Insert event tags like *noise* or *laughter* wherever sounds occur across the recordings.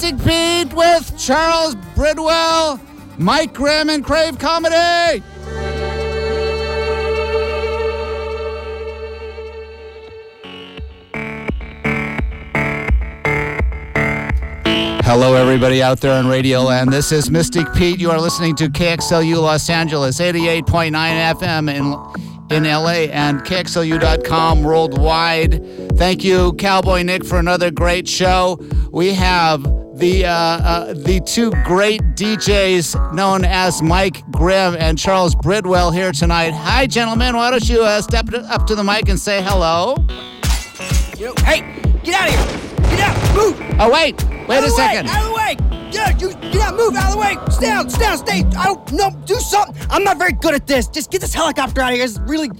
Mystic Pete, with Charles Bridwell, Mike Grimm, and Crave Comedy. Hello, everybody out there on Radio Land. This is Mystic Pete. You are listening to KXLU Los Angeles, 88.9 FM in, in LA and KXLU.com worldwide. Thank you, Cowboy Nick, for another great show. We have the uh, uh, the two great DJs known as Mike Grimm and Charles Bridwell here tonight. Hi, gentlemen. Why don't you uh, step up to the mic and say hello? Hey, get out of here! Get out! Move! Oh, wait. Wait out a second. Way, out of the way! Yeah, you get out, move out of the way! Stay down, stay down, stay! I don't know, do something! I'm not very good at this. Just get this helicopter out of here. It's really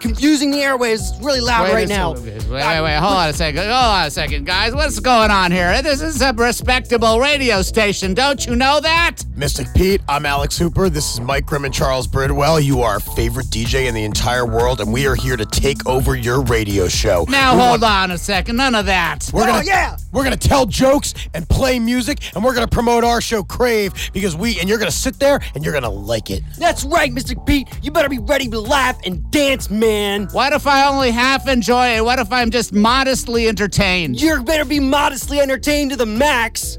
confusing the airways. It's really loud Wait right a now. second. Wait, wait, wait. Hold on a second. Hold on a second, guys. What's going on here? This is a respectable radio station. Don't you know that? Mystic Pete, I'm Alex Hooper. This is Mike Grimm and Charles Bridwell. You are our favorite DJ in the entire world, and we are here to take over your radio show. Now, We hold want- on a second. None of that. We're Oh, gonna, yeah. We're gonna tell jokes and play music, and we're gonna promote our show Crave because we and you're gonna sit there and you're gonna like it. That's right, Mr. Pete. You better be ready to laugh and dance, man. What if I only half enjoy it? What if I'm just modestly entertained? You better be modestly entertained to the max.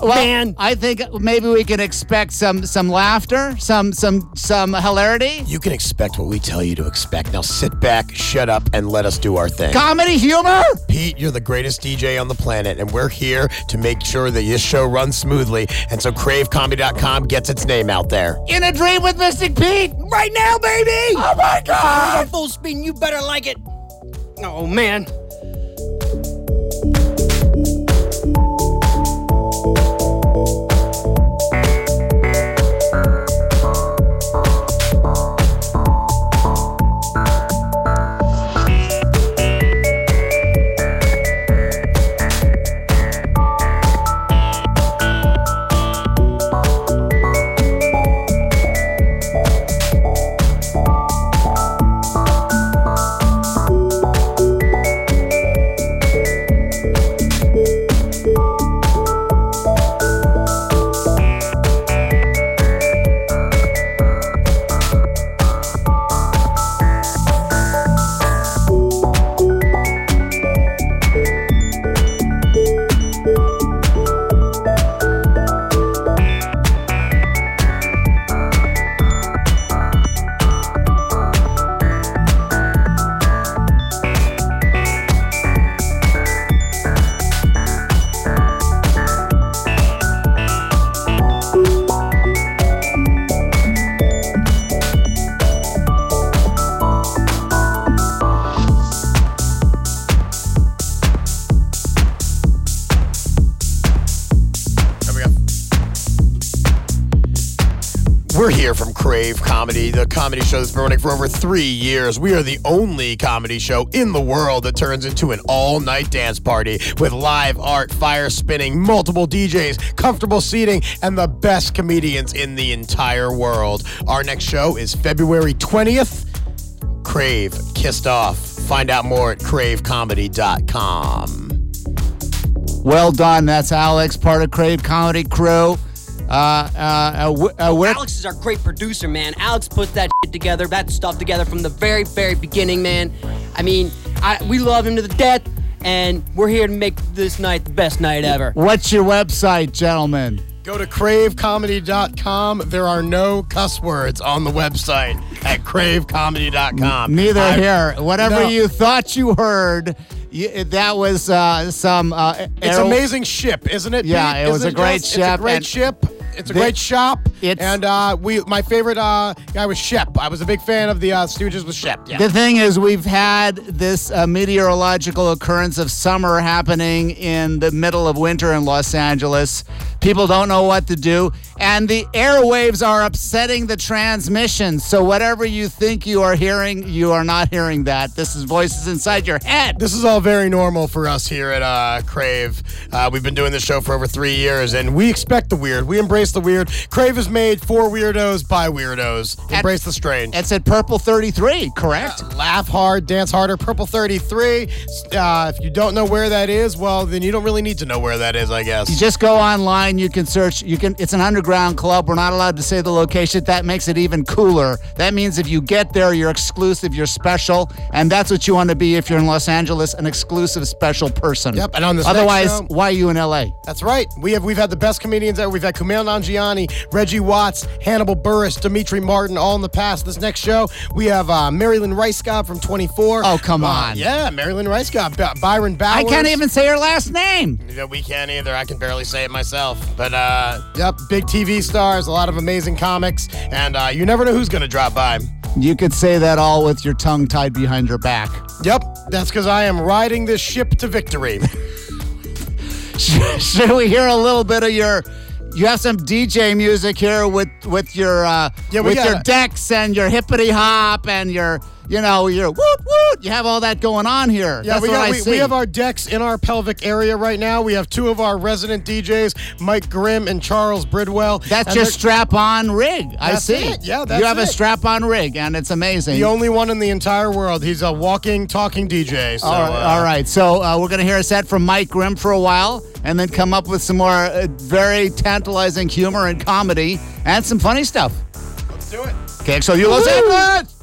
Well, man. I think maybe we can expect some some laughter, some some some hilarity, You can expect what we tell you to expect. Now sit back, shut up, and let us do our thing. comedy, humor. Pete, you're the greatest DJ on the planet, and we're here to make sure that this show runs smoothly. And so CraveComedy.com gets its name out there. In a dream with Mystic Pete. Right now, baby! Oh my God! Full speed, you better like it. Oh, man. The comedy show that's been running for over three years. We are the only comedy show in the world that turns into an all night dance party with live art, fire spinning, multiple DJs, comfortable seating, and the best comedians in the entire world. Our next show is February 20th. Crave Kissed Off. Find out more at cravecomedy.com. Well done. That's Alex, part of Crave Comedy Crew. Uh, uh, uh, wh- uh, where, Alex is our great producer, man. Alex puts that shit together, that stuff together from the very, very beginning, man. I mean, I, we love him to the death, and we're here to make this night the best night ever. what's your website, gentlemen? Go to cravecomedy.com. There are no cuss words on the website at cravecomedy.com. Neither I- here. Whatever No. you thought you heard, you, that was uh, some. Uh, It's aero- amazing ship, isn't it? Yeah, Pete? it was Isn't a great just- ship, It's a great and ship. It's a the- great shop. It's- and uh, we, my favorite uh, guy was Shemp. I was a big fan of the uh, Stooges with Shemp. Yeah. The thing is, we've had this uh, meteorological occurrence of summer happening in the middle of winter in Los Angeles. People don't know what to do, and the airwaves are upsetting the transmission. So, whatever you think you are hearing, you are not hearing that. This is voices inside your head. This is all very normal for us here at uh, Crave. Uh, we've been doing this show for over three years, and we expect the weird. We embrace Embrace the weird. Crave is made for weirdos by weirdos. Embrace the strange. It's at Purple 33, correct? Laugh hard, dance harder. Purple 33. Uh, if you don't know where that is, well, then you don't really need to know where that is, I guess. You just go online. You can search. You can. It's an underground club. We're not allowed to say the location. That makes it even cooler. That means if you get there, you're exclusive. You're special, and that's what you want to be if you're in Los Angeles, an exclusive, special person. Yep, and on this Otherwise, show- why are you in LA? That's right. We have we've had the best comedians ever. We've had Kumail Nanjiani, Reggie Watts, Hannibal Buress, Demetri Martin, all in the past. This next show, we have uh, Mary Lynn Rajskub from 24. Oh, come Uh, on. yeah, Mary Lynn Rajskub, By- Byron Bowers. I can't even say her last name. Yeah, we can't either. I can barely say it myself. But uh, yep, big TV stars, a lot of amazing comics, and uh, you never know who's gonna drop by. You could say that all with your tongue tied behind your back. Yep, that's because I am riding this ship to victory. *laughs* Should we hear a little bit of your? You have some DJ music here with with your uh, Yeah, with got your decks and your hippity hop and your you know your woot woot. You have all that going on here. Yeah, That's we, what got, I we, see. we have our decks in our pelvic area right now. We have two of our resident DJs, Mike Grimm and Charles Bridwell. that's your strap-on rig. I see. it. Yeah, that's you have a strap-on rig, and it's amazing. The only one in the entire world. He's a walking, talking DJ. So, all, right, uh, all right, so uh, we're gonna hear a set from Mike Grimm for a while, and then come up with some more uh, very tantalizing humor and comedy, and some funny stuff. Let's do it. Okay, so you Los Angeles.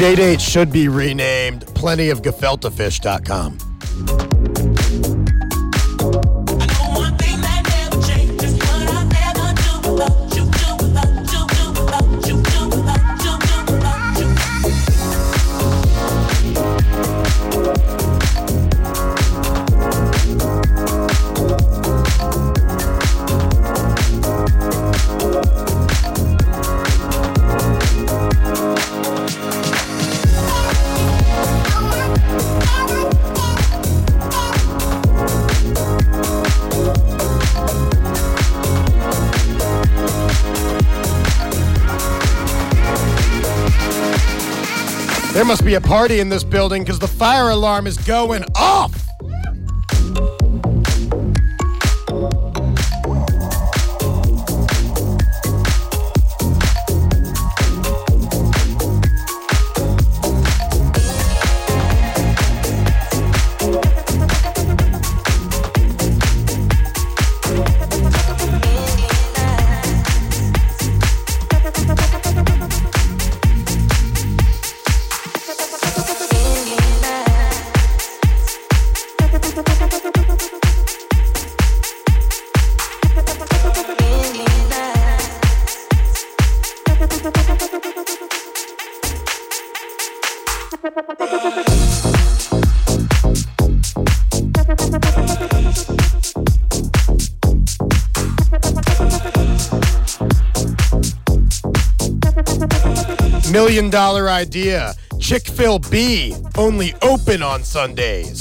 JDate should be renamed plentyofgefeltefish.com. be a party in this building because the fire alarm is going off. Million dollar idea. Chick fil B, only open on Sundays.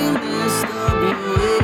In that stubborn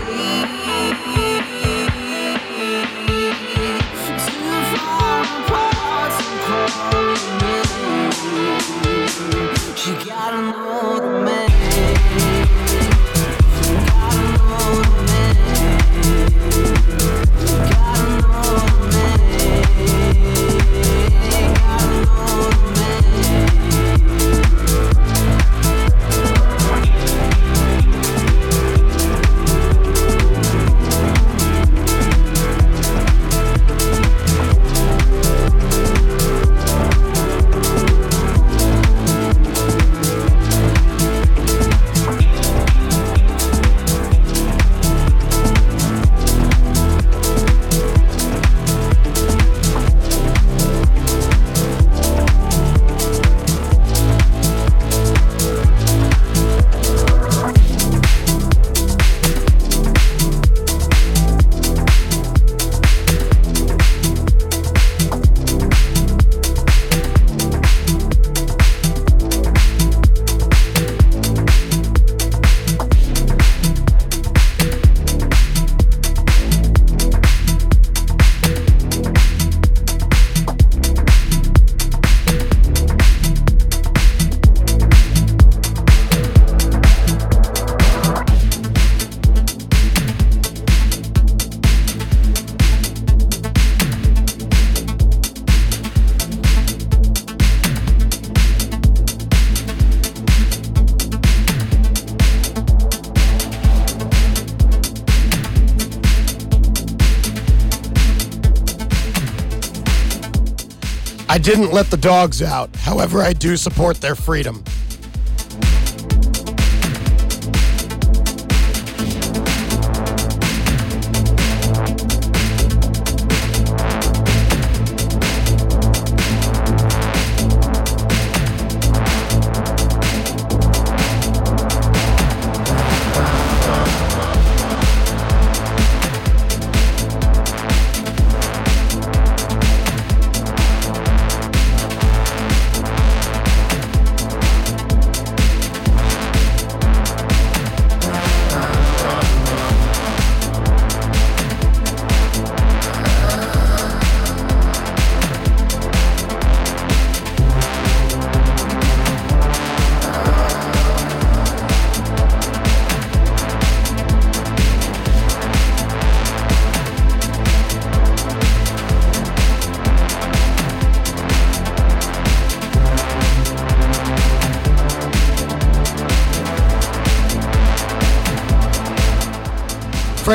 didn't let the dogs out. However, I do support their freedom.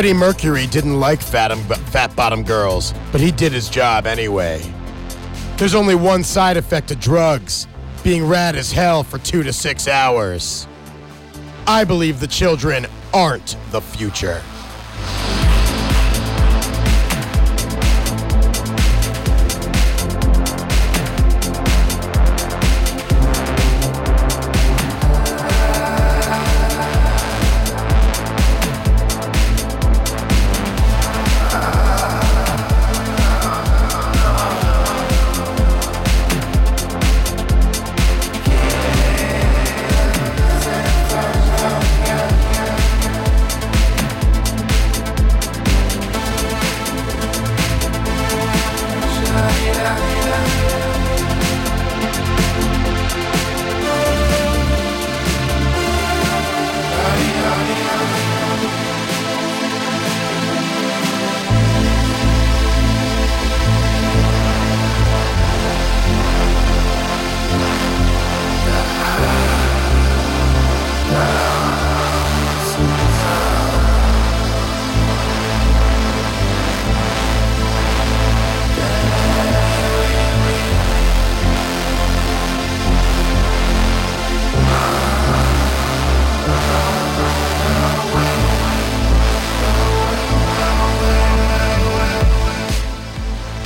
Freddie Mercury didn't like fat, fat bottom girls, but he did his job anyway. There's only one side effect to drugs being rad as hell for two to six hours. I believe the children aren't the future.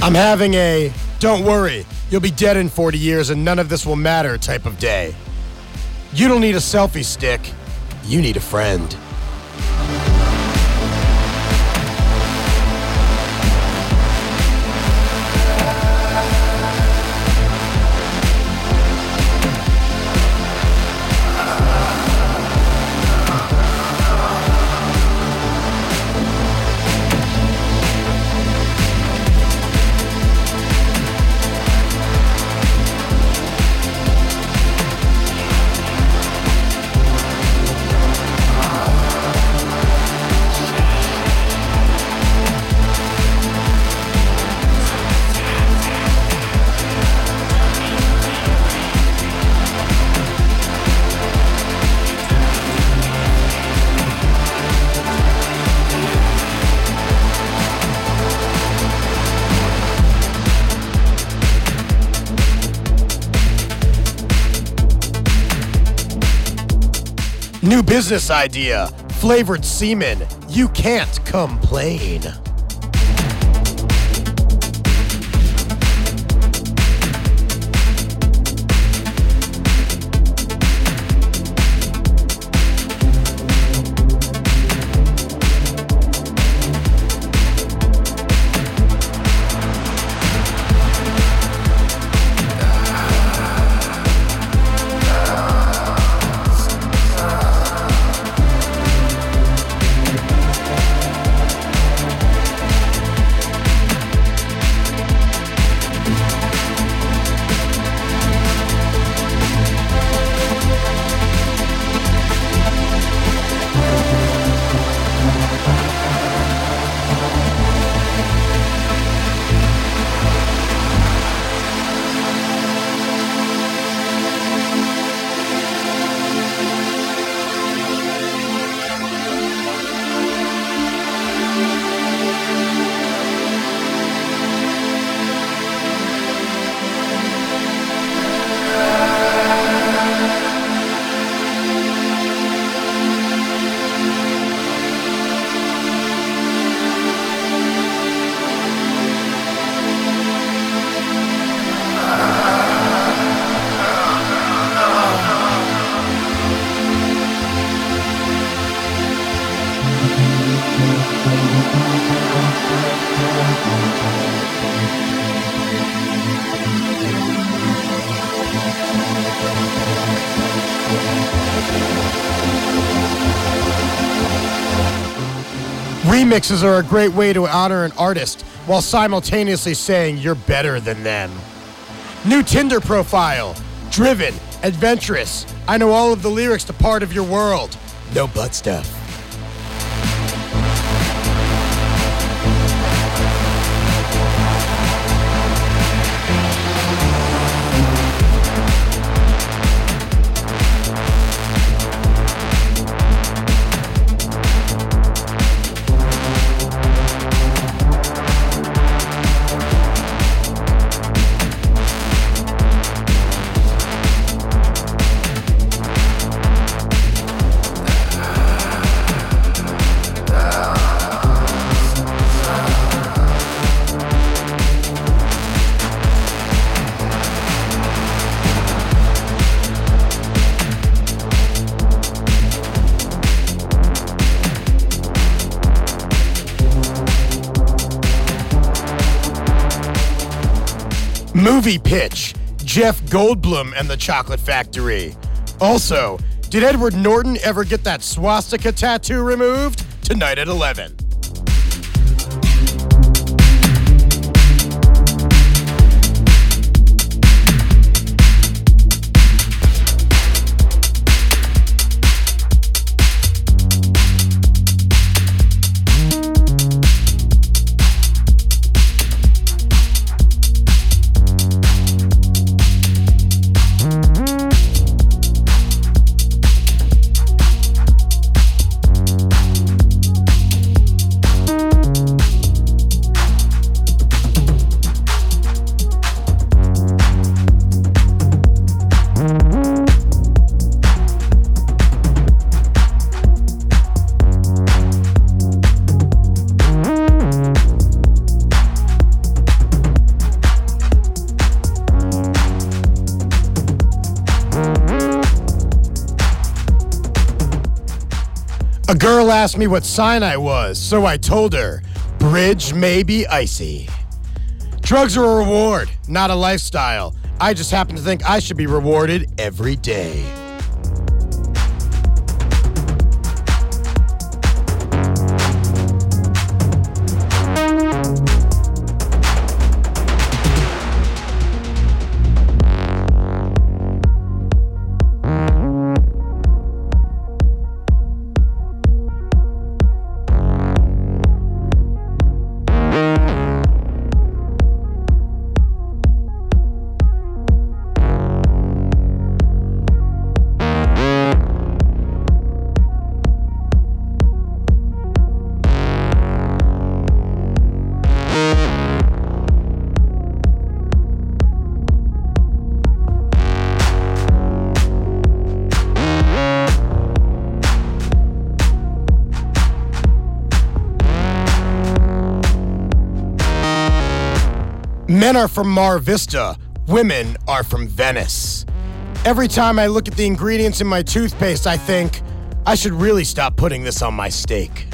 I'm having a don't worry, you'll be dead in 40 years and none of this will matter type of day. You don't need a selfie stick, you need a friend. Business idea flavored semen. You can't complain. Remixes are a great way to honor an artist while simultaneously saying you're better than them. New Tinder profile. Driven, adventurous. I know all of the lyrics to Part of Your World. No butt stuff. Movie pitch Jeff Goldblum and the Chocolate Factory. Also, did Edward Norton ever get that swastika tattoo removed? Tonight at 11. Girl asked me what sign I was, so I told her, Bridge may be icy. Drugs are a reward, not a lifestyle. I just happen to think I should be rewarded every day. Men are from Mar Vista, women are from Venice. Every time I look at the ingredients in my toothpaste, I think, I should really stop putting this on my steak.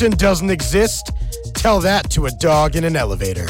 Teleportation doesn't exist. Tell that to a dog in an elevator.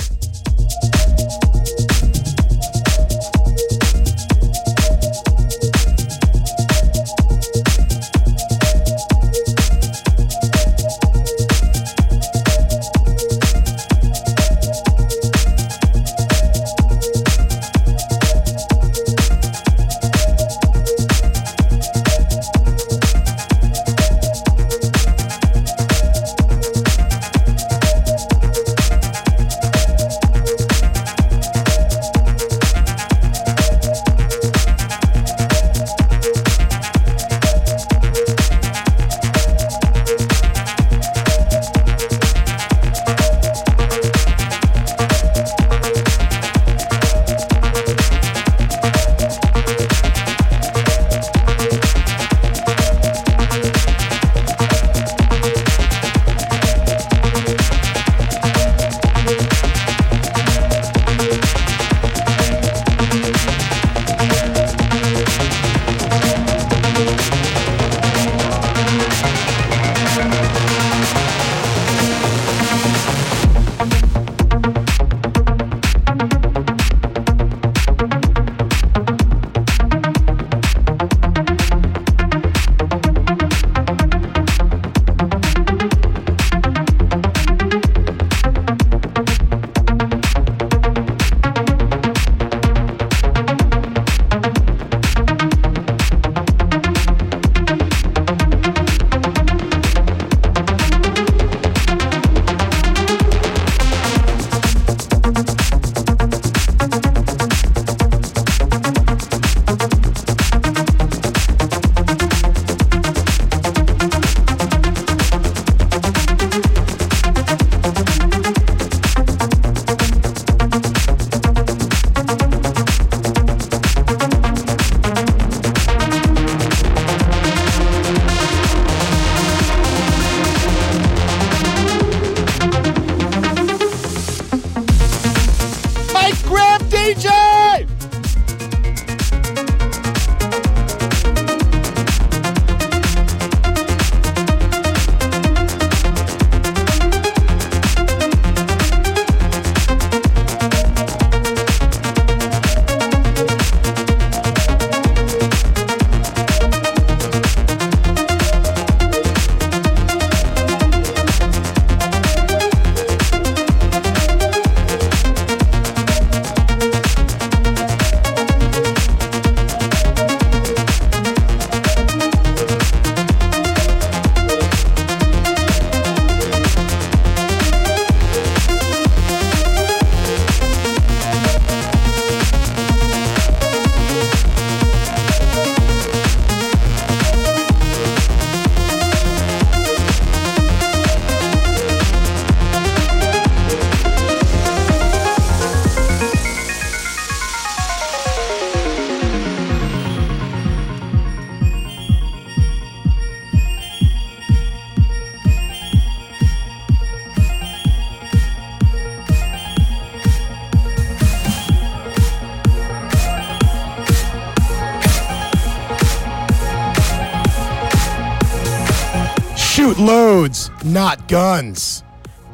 Not guns.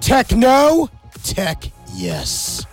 Techno? Tech, yes.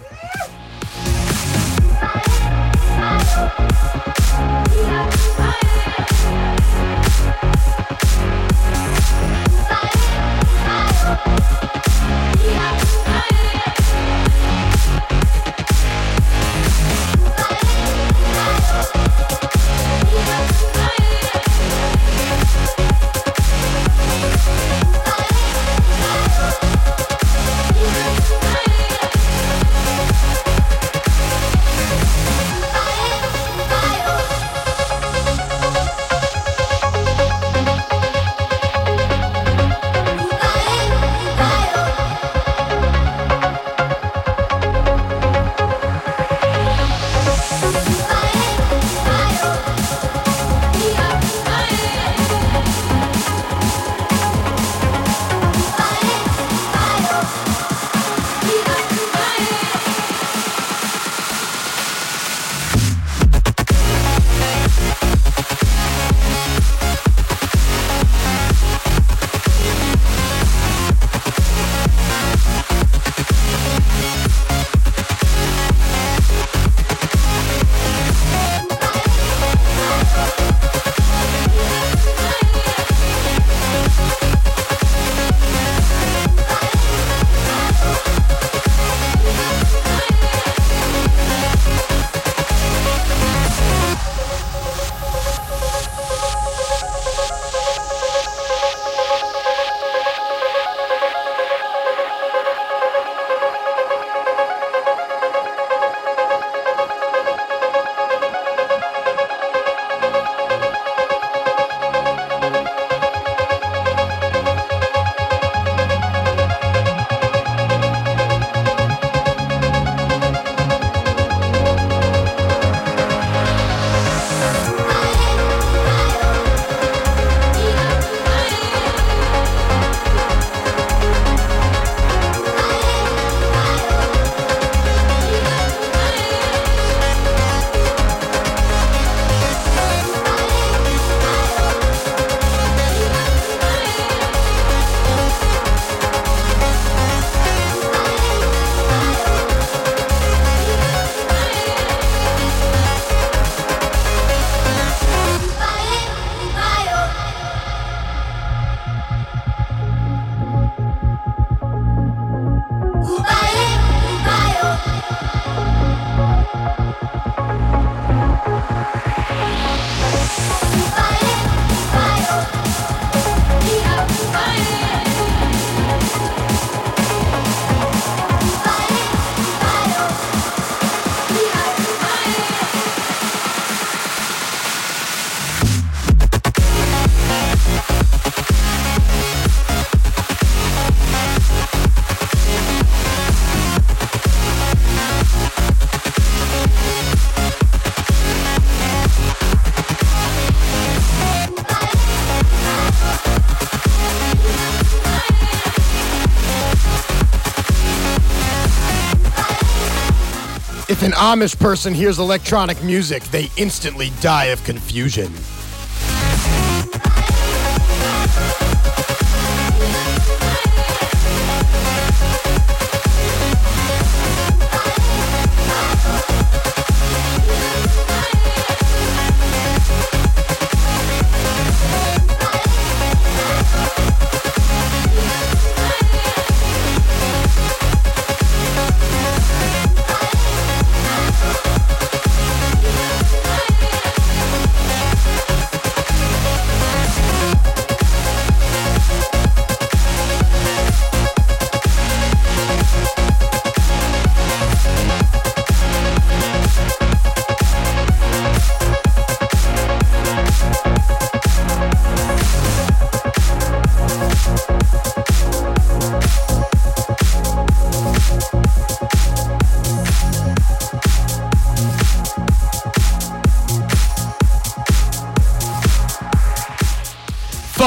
An Amish person hears electronic music, they instantly die of confusion.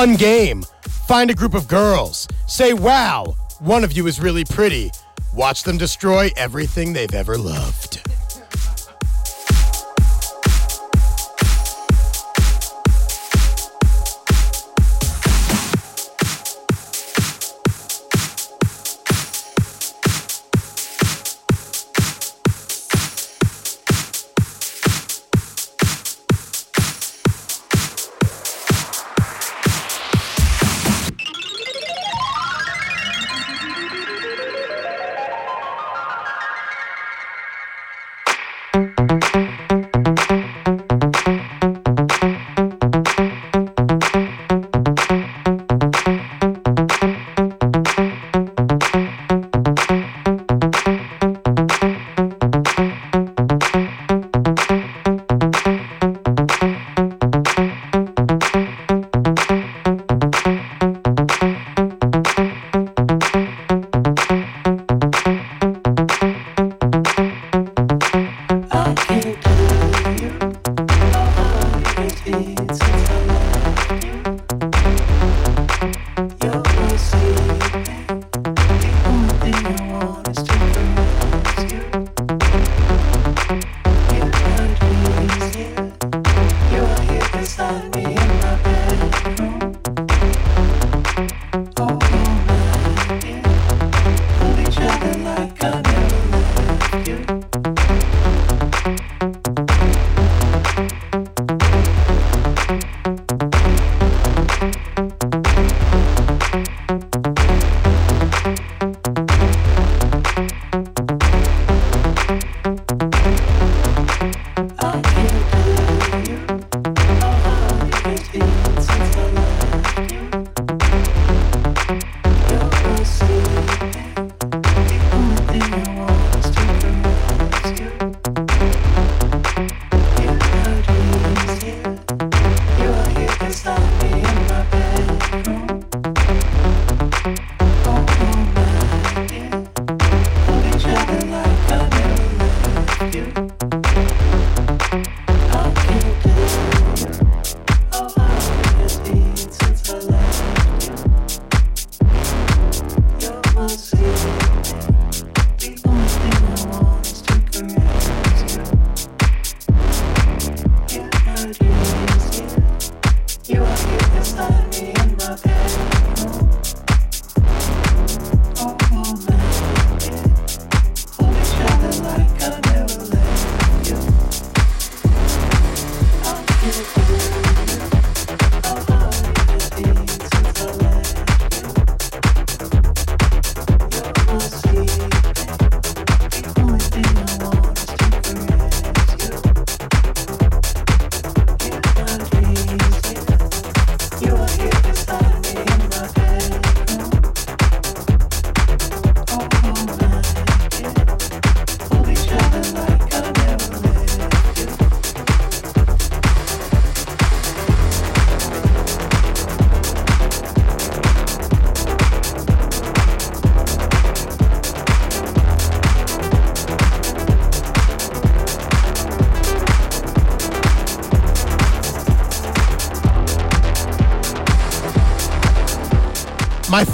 Fun game. Find a group of girls. Say, wow, one of you is really pretty. Watch them destroy everything they've ever loved.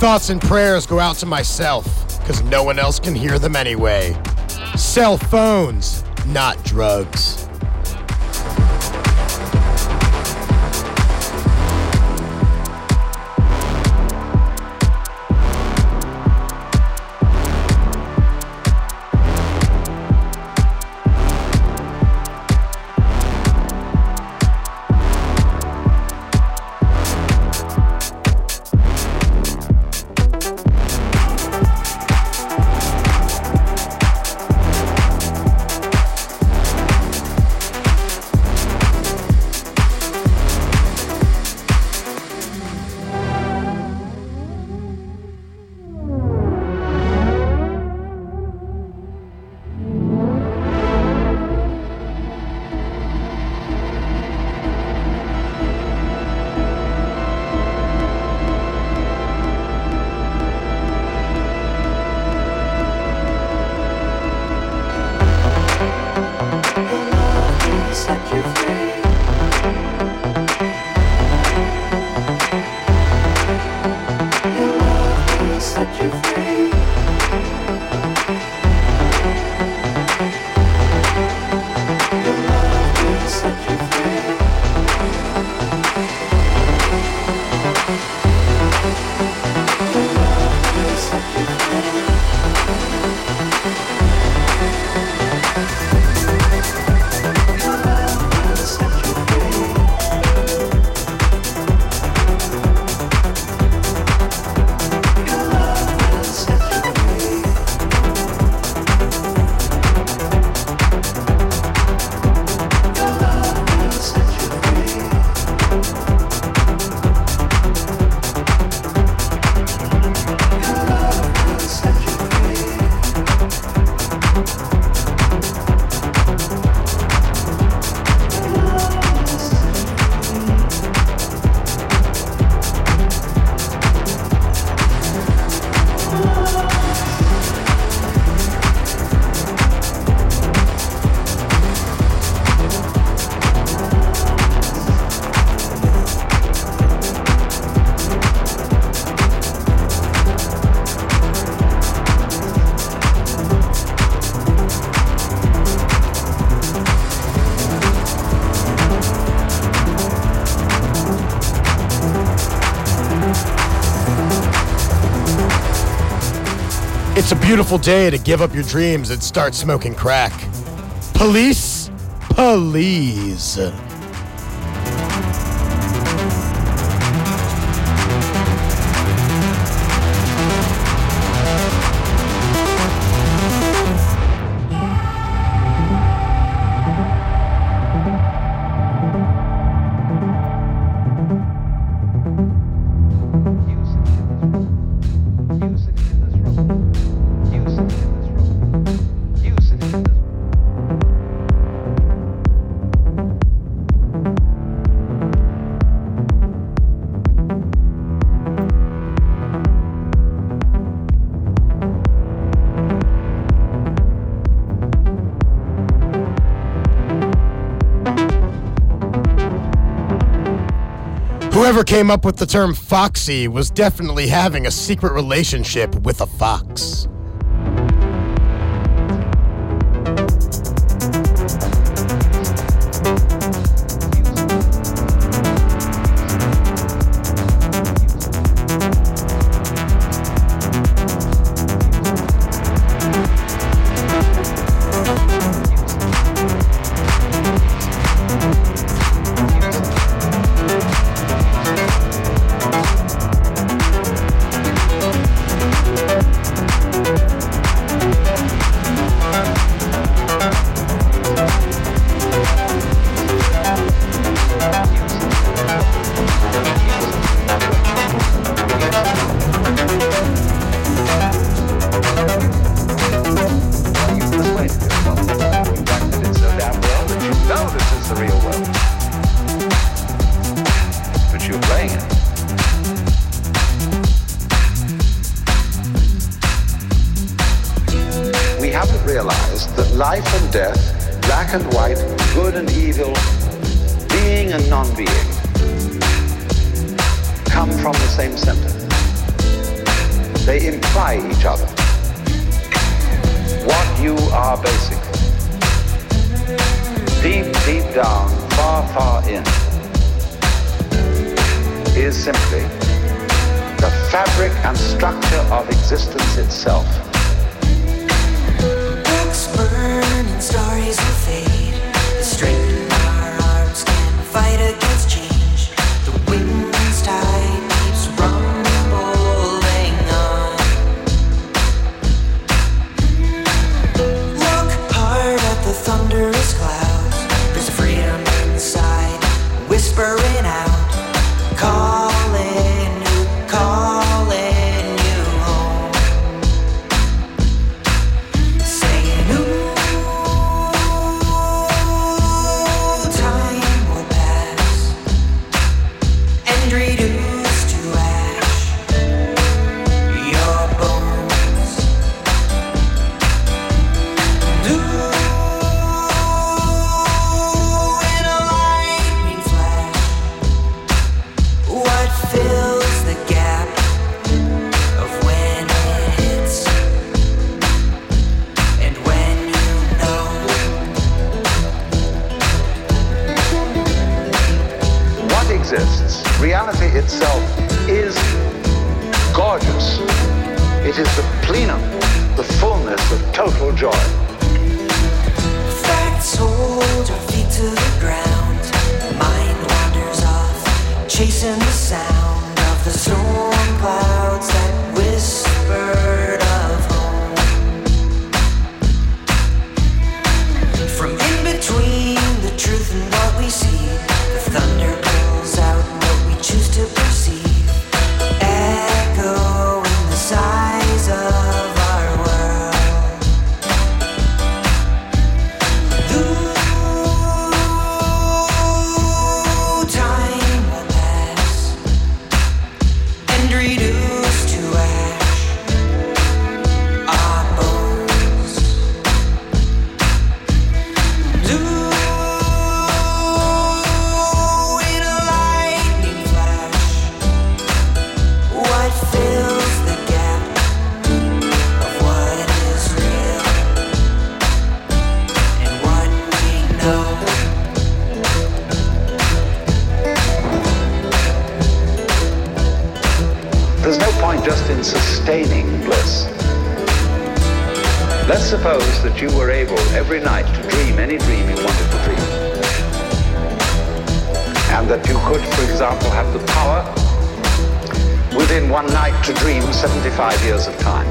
Thoughts and prayers go out to myself, because no one else can hear them anyway. Cell phones, not drugs. It's a beautiful day to give up your dreams and start smoking crack. Police, please. Whoever came up with the term foxy was definitely having a secret relationship with a fox. There's no point just in sustaining bliss. Let's suppose that you were able every night to dream any dream you wanted to dream. And that you could, for example, have the power within one night to dream 75 years of time.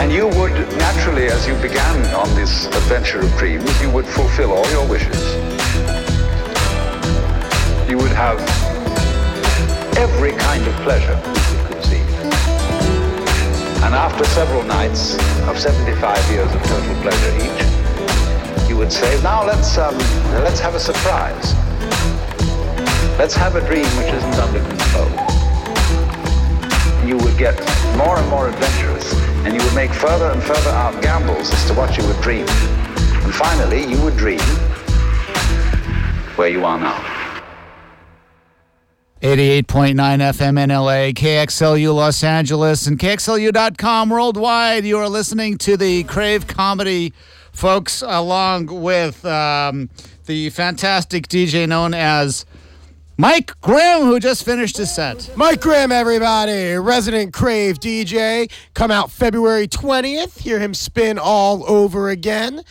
And you would naturally, as you began on this adventure of dreams, you would fulfill all your wishes. You would have every kind of pleasure. And after several nights of 75 years of total pleasure each, you would say, now let's, um, let's have a surprise. Let's have a dream which isn't under control. You would get more and more adventurous, and you would make further and further out gambles as to what you would dream. And finally, you would dream where you are now. 88.9 FM in LA, KXLU Los Angeles, and KXLU.com worldwide. You are listening to the Crave Comedy folks, along with um, the fantastic DJ known as Mike Grimm, who just finished his set. Mike Grimm, everybody, resident Crave DJ, come out February 20th. Hear him spin all over again.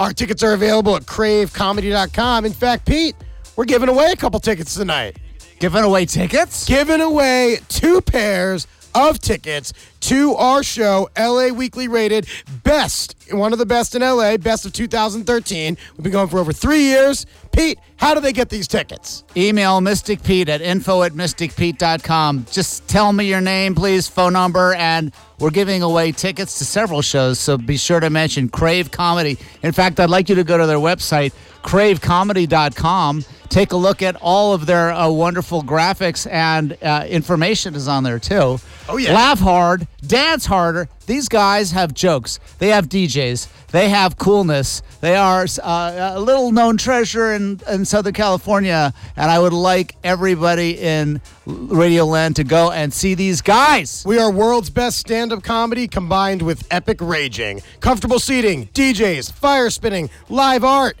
Our tickets are available at cravecomedy.com. In fact, Pete, we're giving away a couple tickets tonight. Giving away tickets? Giving away two pairs of tickets to our show, LA Weekly Rated Best, one of the best in LA, best of 2013. We've been going for over three years. Pete, how do they get these tickets? Email Mystic Pete at info at mysticpete.com. Just tell me your name, please, phone number, and we're giving away tickets to several shows, so be sure to mention Crave Comedy. In fact, I'd like you to go to their website, cravecomedy.com. Take a look at all of their uh, wonderful graphics and uh, information is on there too. Oh, yeah. Laugh hard, dance harder, these guys have jokes. They have DJs. They have coolness. They are uh, a little known treasure in, in Southern California. And I would like everybody in Radio Land to go and see these guys. We are world's best stand up comedy combined with epic raging. Comfortable seating, DJs, fire spinning, live art,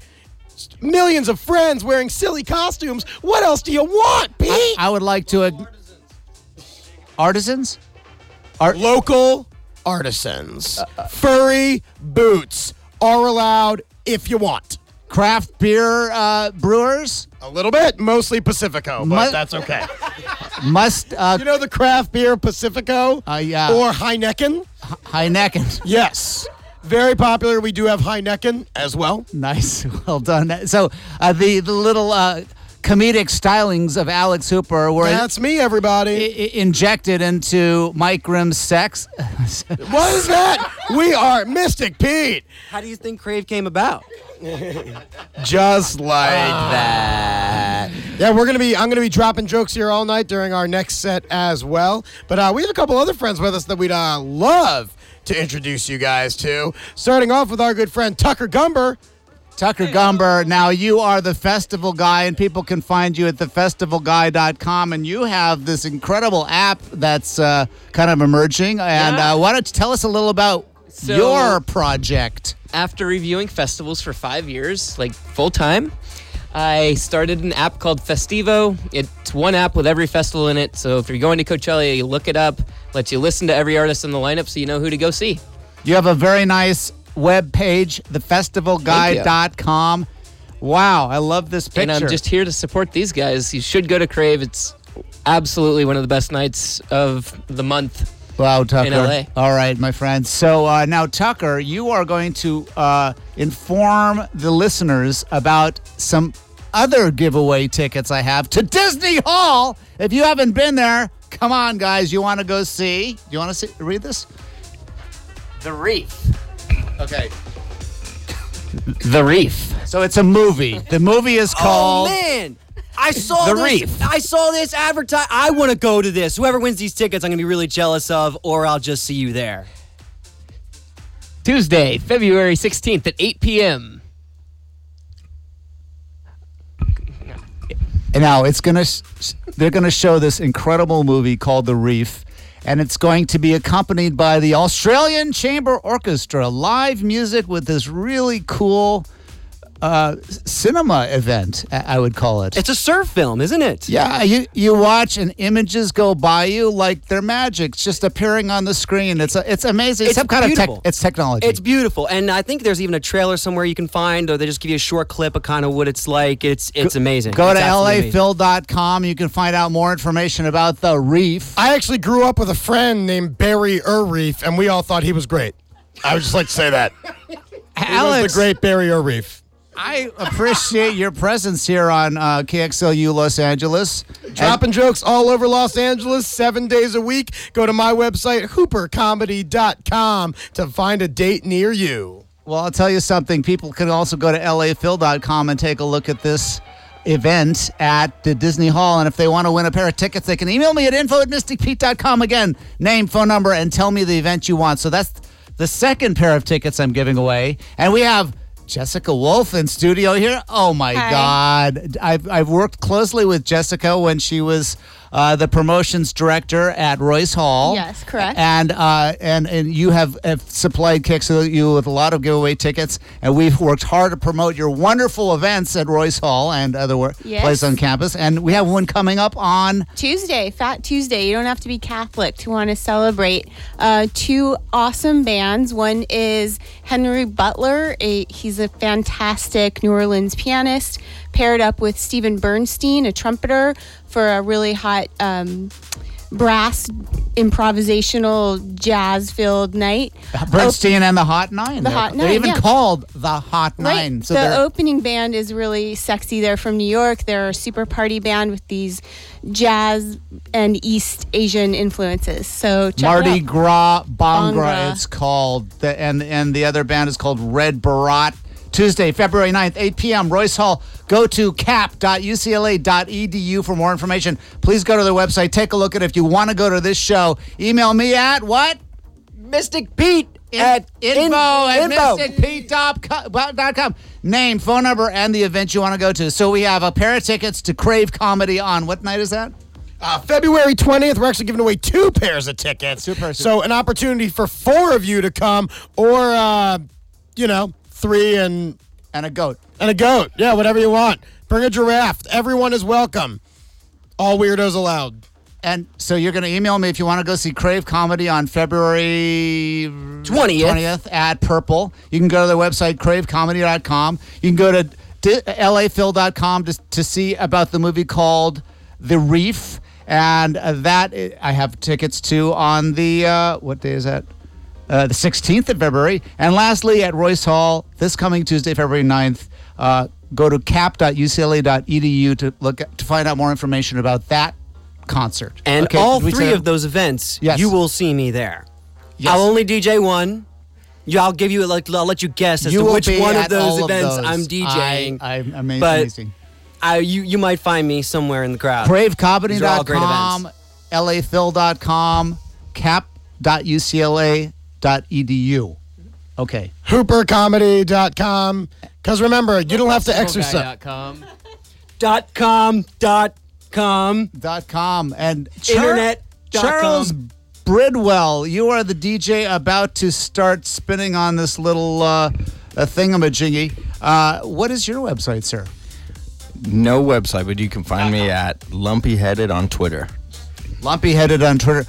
millions of friends wearing silly costumes. What else do you want, Pete? I would like to. ag- Artisans? Art- Local artisans. Furry boots are allowed if you want. craft beer uh, brewers A little bit, mostly Pacifico, but Mu- that's okay. *laughs* must uh, You know the craft beer Pacifico? Uh, yeah. Or Heineken? Heineken. *laughs* Yes. Very popular. We do have Heineken as well. Nice, *laughs* well done. So uh, the the little uh, comedic stylings of Alex Hooper were That's me, everybody. i- injected into Mike Grimm's sex. *laughs* What is that? we are Mystic Pete. How do you think Crave came about? Just like that. Yeah, we're gonna be. I'm gonna be dropping jokes here all night during our next set as well. But uh, we have a couple other friends with us that we'd uh, love to introduce you guys to. Starting off with our good friend Tucker Gumber. Tucker Gumber, now you are the festival guy, and people can find you at thefestivalguy.com. And you have this incredible app that's uh, kind of emerging. And Yeah. uh, why don't you tell us a little about So- your project? after reviewing festivals for five years, like full time, I started an app called Festivo. It's one app with every festival in it. So if you're going to Coachella, you look it up, lets you listen to every artist in the lineup so you know who to go see. You have a very nice web page, thefestivalguy.com. Wow, I love this picture. And I'm just here to support these guys. You should go to Crave. It's absolutely one of the best nights of the month. Wow, Tucker. In LA. All right, my friends. So uh, now, Tucker, you are going to uh, inform the listeners about some other giveaway tickets I have to Disney Hall. If you haven't been there, come on, guys. You want to go see? Do you want to see, read this? The Reef. Okay. The Reef. So it's a movie. The movie is oh, called. Oh man, I saw The this. Reef. I saw this advertise. I want to go to this. Whoever wins these tickets, I'm gonna be really jealous of, or I'll just see you there. Tuesday, February 16th at 8 p.m. And now it's gonna. They're gonna show this incredible movie called The Reef, and it's going to be accompanied by the Australian Chamber Orchestra, live music with this really cool uh, cinema event. I I would call it. It's a surf film, isn't it? yeah, you you watch and images go by you like they're magic, it's just appearing on the screen. It's a, it's amazing. It's some kind of tech. It's technology. It's beautiful, and I think there's even a trailer somewhere you can find, or they just give you a short clip of kind of what it's like. It's it's amazing. Go It's to absolutely laphil.com. You can find out more information about the reef. I actually grew up with a friend named Barry Urreef, and we all thought he was great. I would just like to say that. *laughs* He was Alex, the great Barrier Urreef. I appreciate your presence here on uh, KXLU Los Angeles. Dropping jokes all over Los Angeles, seven days a week. Go to my website, hoopercomedy.com, to find a date near you. Well, I'll tell you something. People can also go to laphil.com and take a look at this event at the Disney Hall. And if they want to win a pair of tickets, they can email me at info at mysticpete.com. Again, name, phone number, and tell me the event you want. So that's the second pair of tickets I'm giving away. And we have Jessica Wolf in studio here. Oh my Hi. God. I've, I've worked closely with Jessica when she was uh, the promotions director at Royce Hall. Yes, correct. And uh, and and you have, have supplied KXLU with a lot of giveaway tickets, and we've worked hard to promote your wonderful events at Royce Hall and other wor- Yes. places on campus. And we have one coming up on Tuesday, Fat Tuesday. You don't have to be Catholic to want to celebrate. Uh, two awesome bands. One is Henry Butler. A, he's a fantastic New Orleans pianist, paired up with Steven Bernstein, a trumpeter, for a really hot um, brass improvisational jazz-filled night. *laughs* Bernstein and the Hot Nine. The They're- Hot They're even yeah. called the Hot Right. Nine. So the opening band is really sexy. They're from New York. They're a super party band with these jazz and East Asian influences. So Mardi. Gras Bangra. Bhangra. It's called, the, and and the other band is called Red Barat. Tuesday, February 9th, 8 p.m. Royce Hall. Go to cap.ucla.edu for more information. Please go to their website. Take a look at it. If you want to go to this show, email me at what? Mystic Pete at info at info. mysticpete.com. Name, phone number, and the event you want to go to. So we have a pair of tickets to Crave Comedy on what night is that? Uh, February 20th, we're actually giving away two pairs of tickets. Two pairs. So an opportunity for four of you to come, or uh, you know, three and And a goat. and a goat. Yeah, whatever you want. Bring a giraffe. Everyone is welcome. All weirdos allowed. And so you're going to email me if you want to go see Crave Comedy on February 20th. 20th at Purple. You can go to their website, cravecomedy.com. You can go to di- laphil.com to, to see about the movie called The Reef. And uh, that I I have tickets to on the, uh, what day is that? Uh, the 16th of February. And lastly, at Royce Hall, this coming Tuesday, February 9th, uh, go to cap.ucla.edu to look at, to find out more information about that concert. And Okay, all three of those events, Yes. you will see me there. Yes. I'll only DJ one. You, I'll give you like I'll let you guess as You to which one of those all of events those. I'm DJing. I, I'm amazing. But- amazing. I, you you might find me somewhere in the crowd. These are all great Cravecomedy.com, laphil.com, cap.ucla.edu. Okay. Hoopercomedy.com. Because remember, you don't have to exercise. Guy.com. Dot com dot com. Dot com and Char- Internet Charles com. Bridwell, you are the DJ about to start spinning on this little uh, thingamajiggy. Uh, what is your website, sir? No website, but you can find me *laughs* at Lumpy Headed on Twitter. Lumpy headed on Twitter.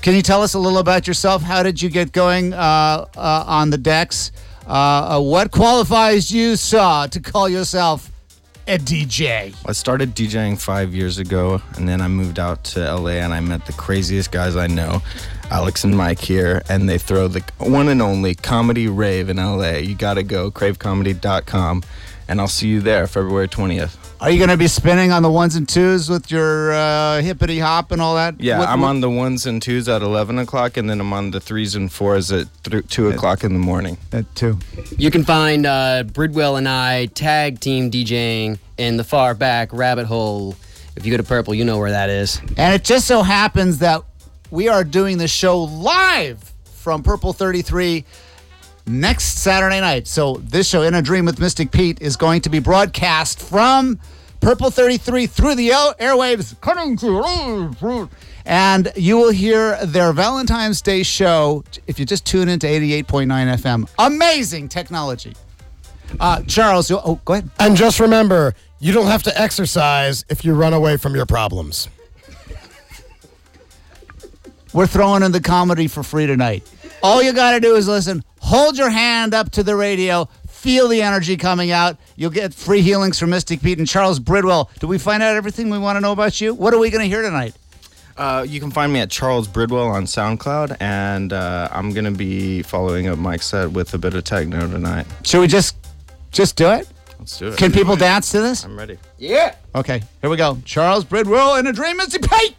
Can you tell us a little about yourself? How did you get going uh, uh, on the decks? Uh, uh, what qualifies you, saw, to call yourself a DJ? I started DJing five years ago, and then I moved out to LA and I met the craziest guys I know, Alex and Mike here, and they throw the one and only comedy rave in LA. You gotta go, cravecomedy.com, and I'll see you there February 20th. Are you going to be spinning on the ones and twos with your uh, hippity hop and all that? Yeah, What- I'm what- on the ones and twos at 11 o'clock, and then I'm on the threes and fours at th- 2 o'clock in the morning. at two. You can find uh, Bridwell and I tag team DJing in the far back rabbit hole. If you go to Purple, you know where that is. And it just so happens that we are doing the show live from Purple 33 next Saturday night. So this show, In a Dream with Mystic Pete, is going to be broadcast from Purple 33 through the airwaves, and you will hear their Valentine's Day show if you just tune into 88.9 FM. Amazing technology. Uh, Charles, you, oh, go ahead. And just remember, you don't have to exercise if you run away from your problems. We're throwing in the comedy for free tonight. All you got to do is listen, hold your hand up to the radio, feel the energy coming out. You'll get free healings from Mystic Pete and Charles Bridwell. Did we find out everything we want to know about you? What are we going to hear tonight? Uh, you can find me at Charles Bridwell on SoundCloud, and uh, I'm gonna be following up Mike's set with a bit of techno tonight. Should we just just do it? Let's do it. Can people dance to this? I'm ready. Yeah. Okay, here we go. Charles Bridwell in a dream, Mystic Pete. like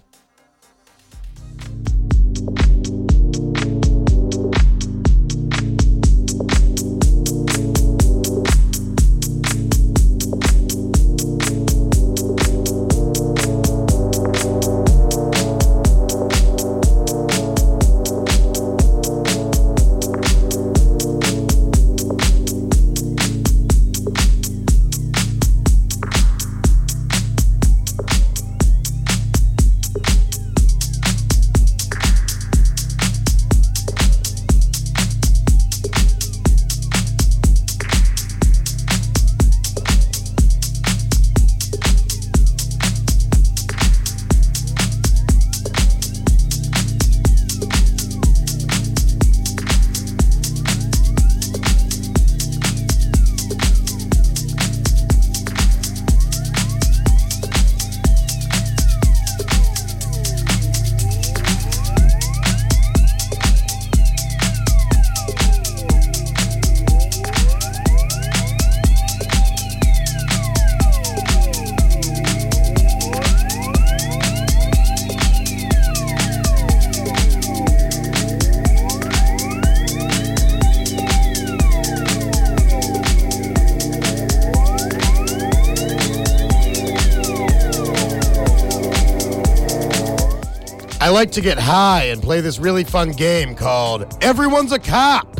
to get high and play this really fun game called Everyone's a Cop.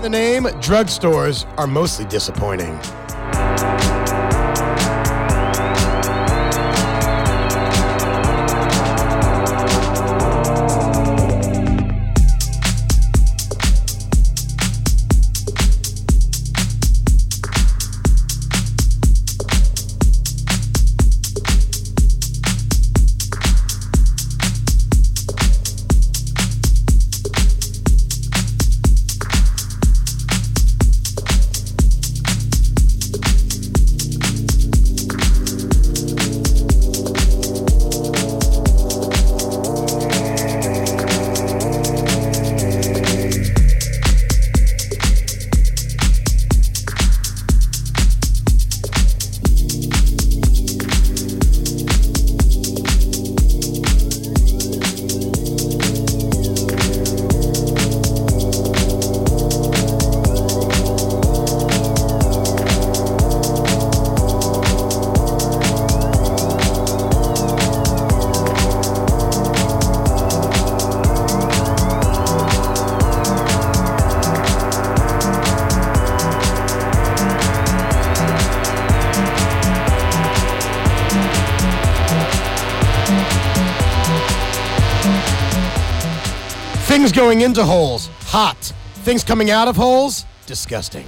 The name drugstores are mostly disappointing. Going into holes, hot. Things coming out of holes, disgusting.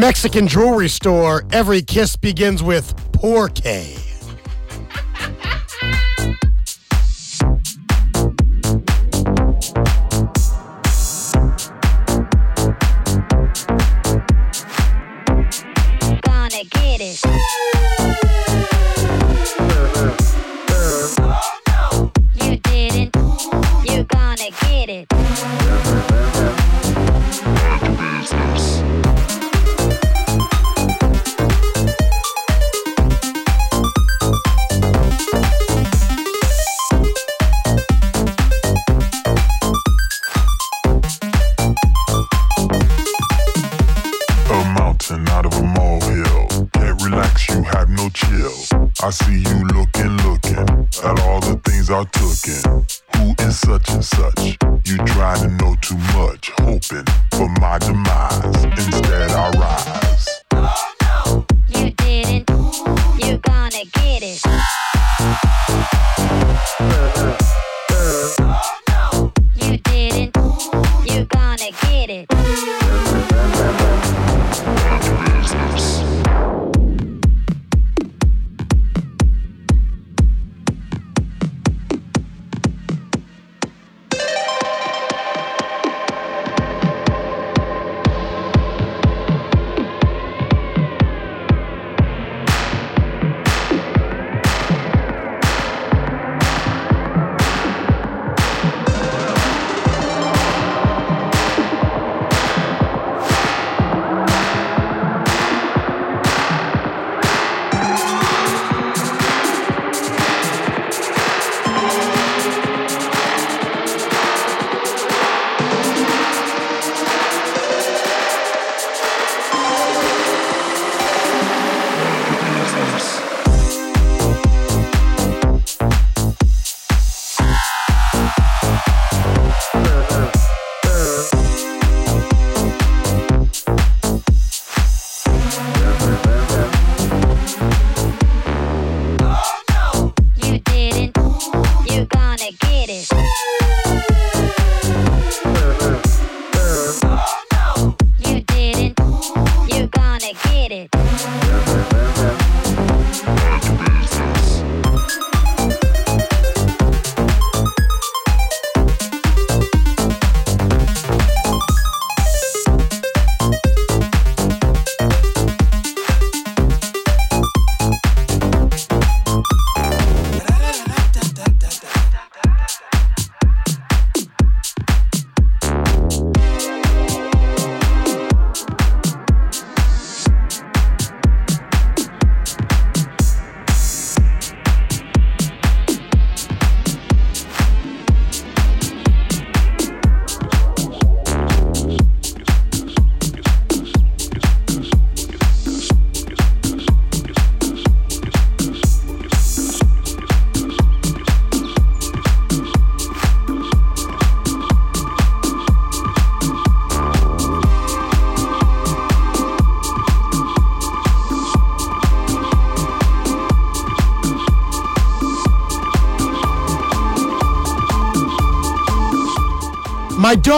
Mexican jewelry store, every kiss begins with Porque.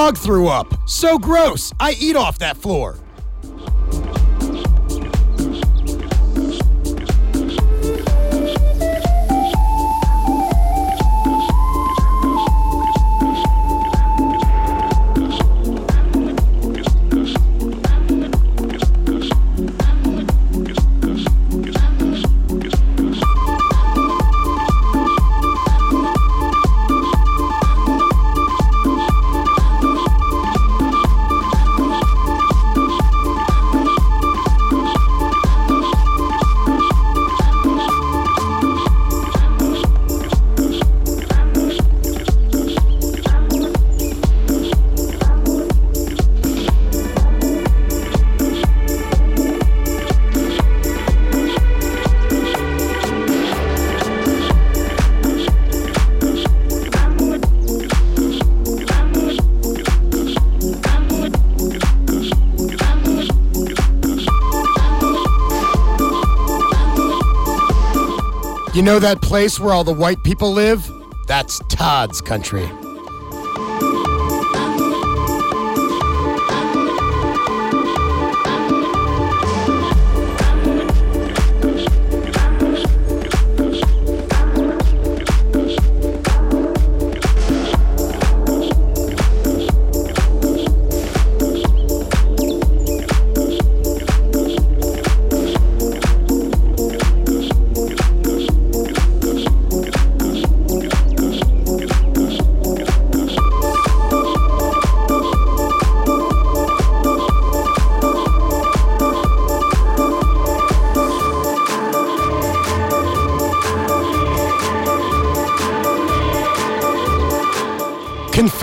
dog threw up. So gross. I eat off that floor. You know that place where all the white people live? That's Todd's country.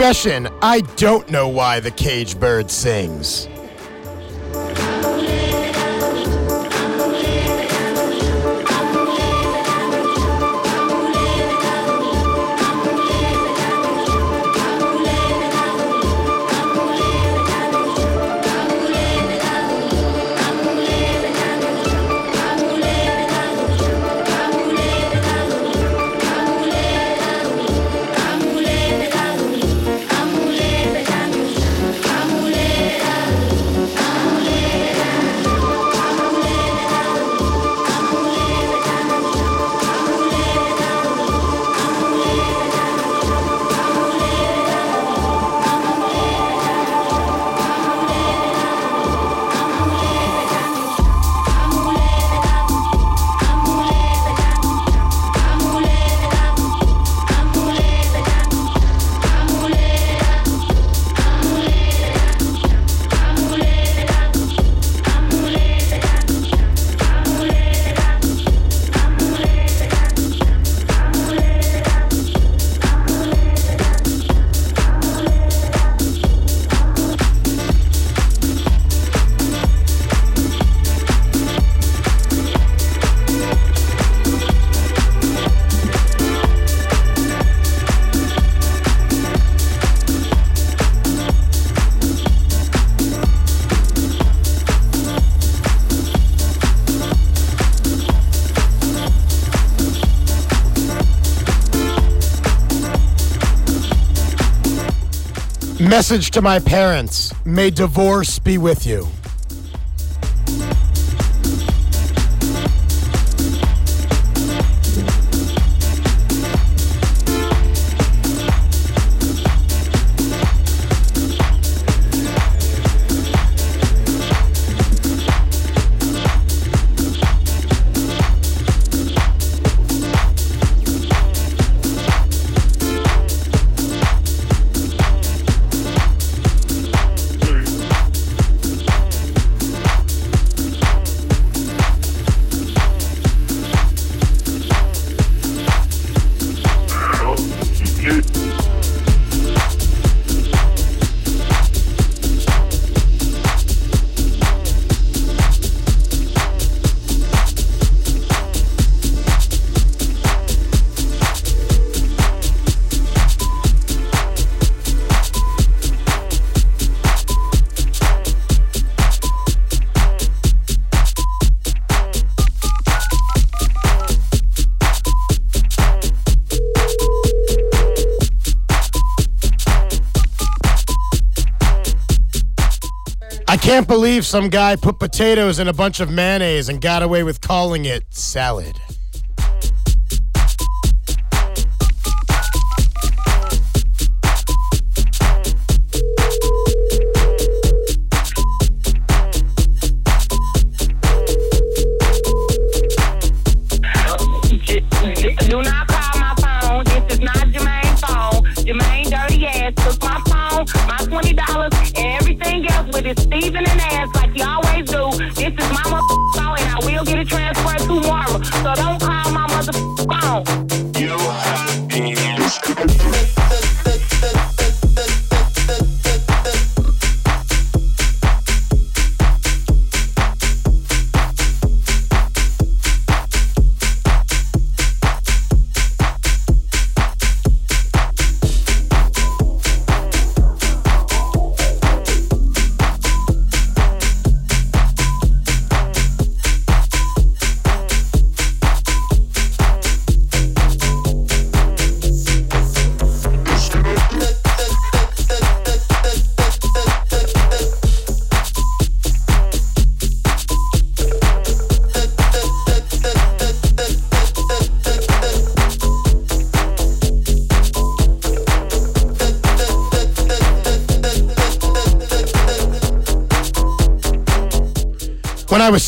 Confession I don't know why the cage bird sings. Message to my parents May divorce be with you. Believe some guy put potatoes in a bunch of mayonnaise and got away with calling it salad.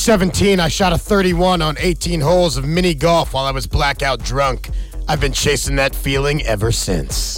17, I shot a 31 on 18 holes of mini golf while I was blackout drunk. I've been chasing that feeling ever since.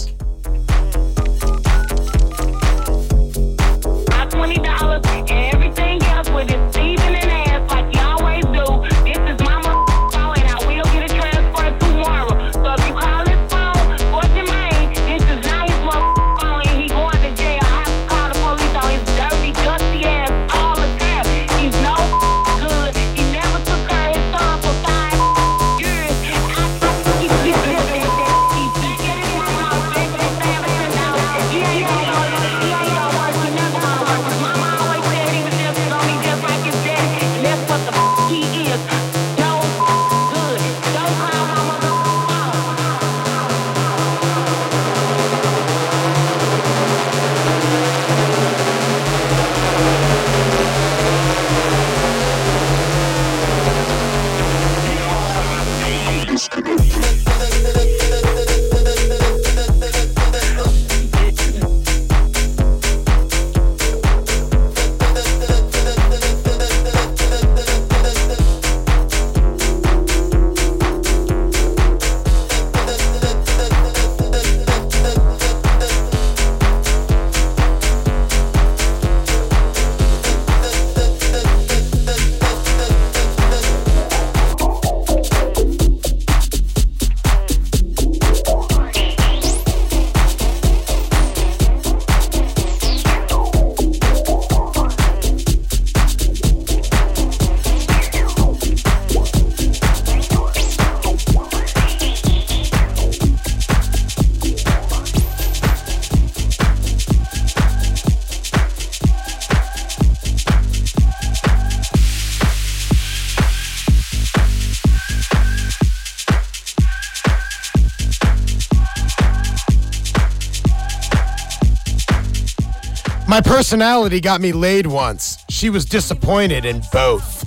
Personality got me laid once. She was disappointed in both.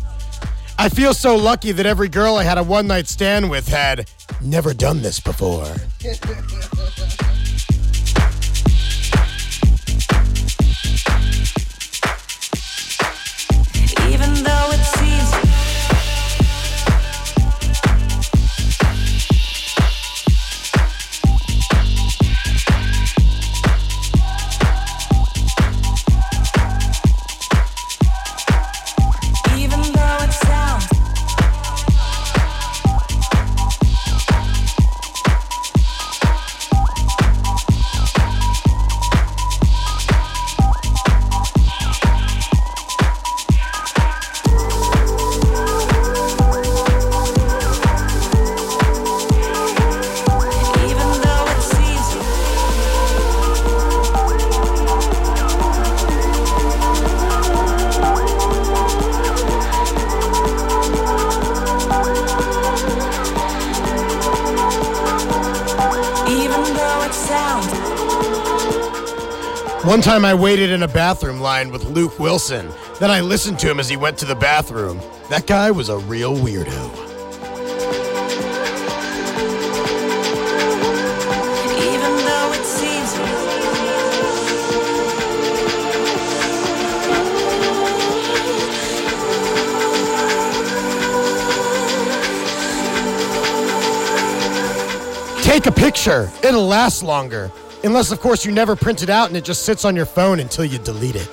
I feel so lucky that every girl I had a one night stand with had never done this before. Time I waited in a bathroom line with Luke Wilson. Then I listened to him as he went to the bathroom. That guy was a real weirdo. even though it seems Take a picture. It'll last longer. Unless, of course, you never print it out and it just sits on your phone until you delete it.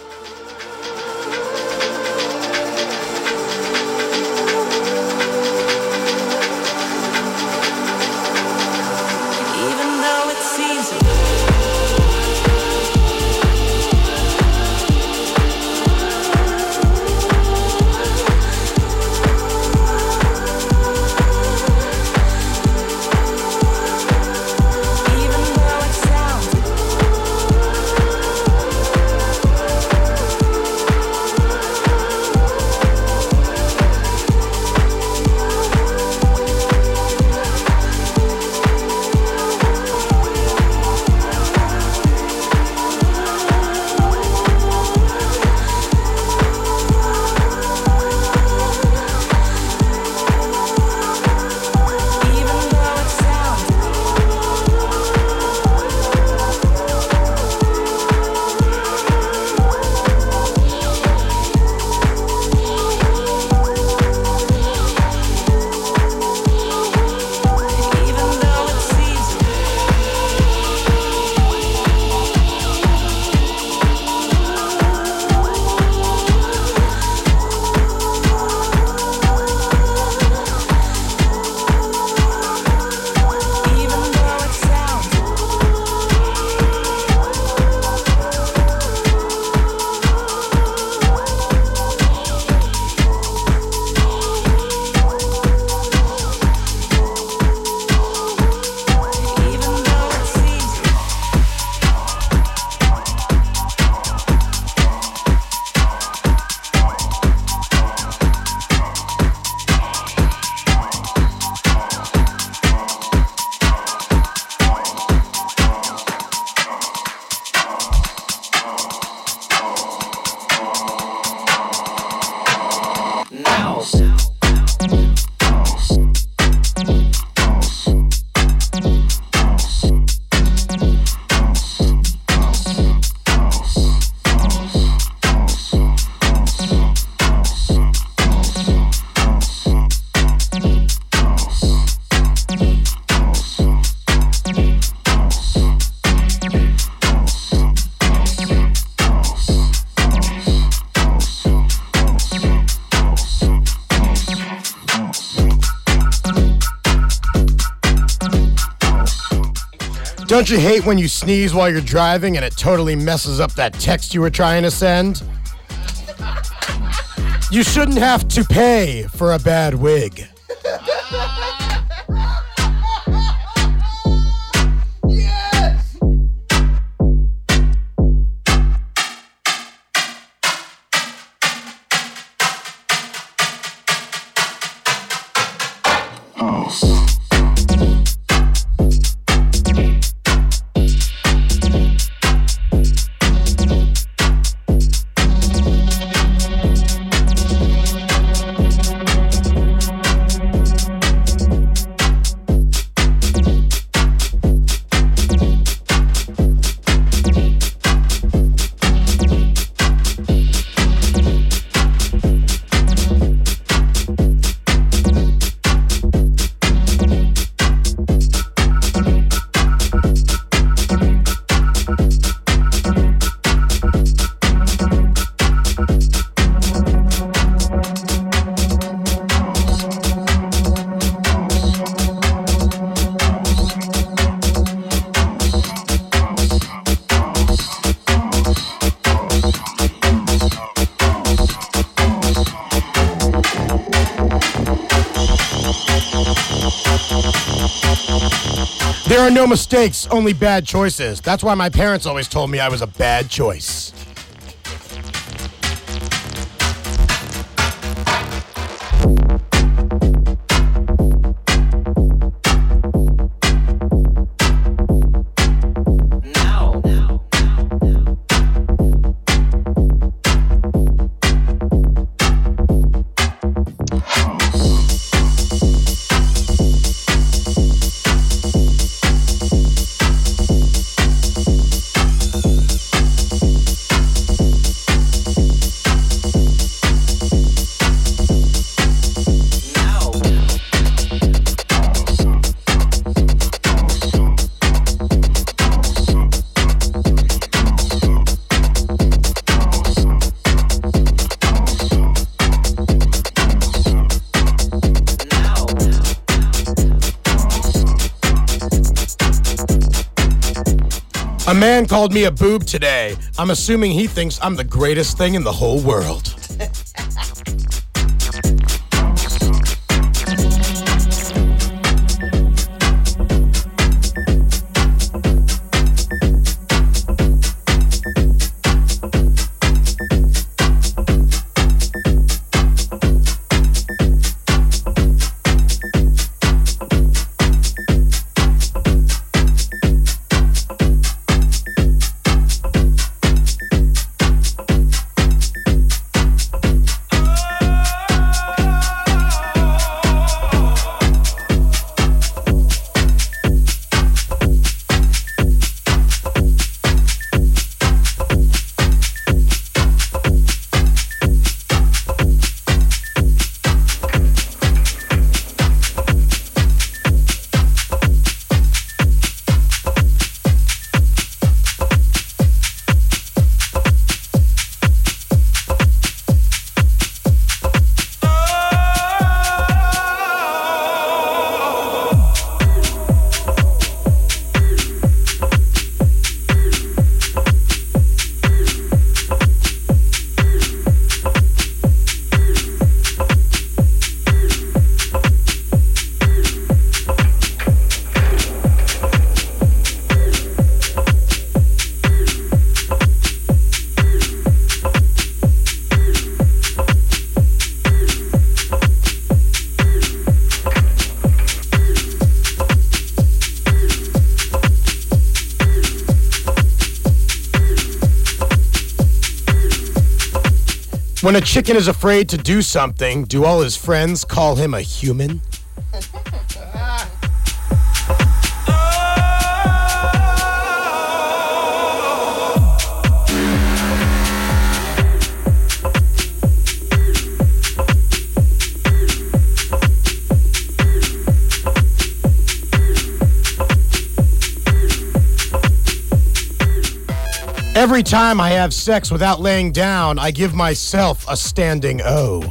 Don't you hate when you sneeze while you're driving and it totally messes up that text you were trying to send? You shouldn't have to pay for a bad wig. Mistakes, only bad choices. That's why my parents always told me I was a bad choice. Me a boob today. I'm assuming he thinks I'm the greatest thing in the whole world. When a chicken is afraid to do something, do all his friends call him a human? Every time I have sex without laying down, I give myself a standing O.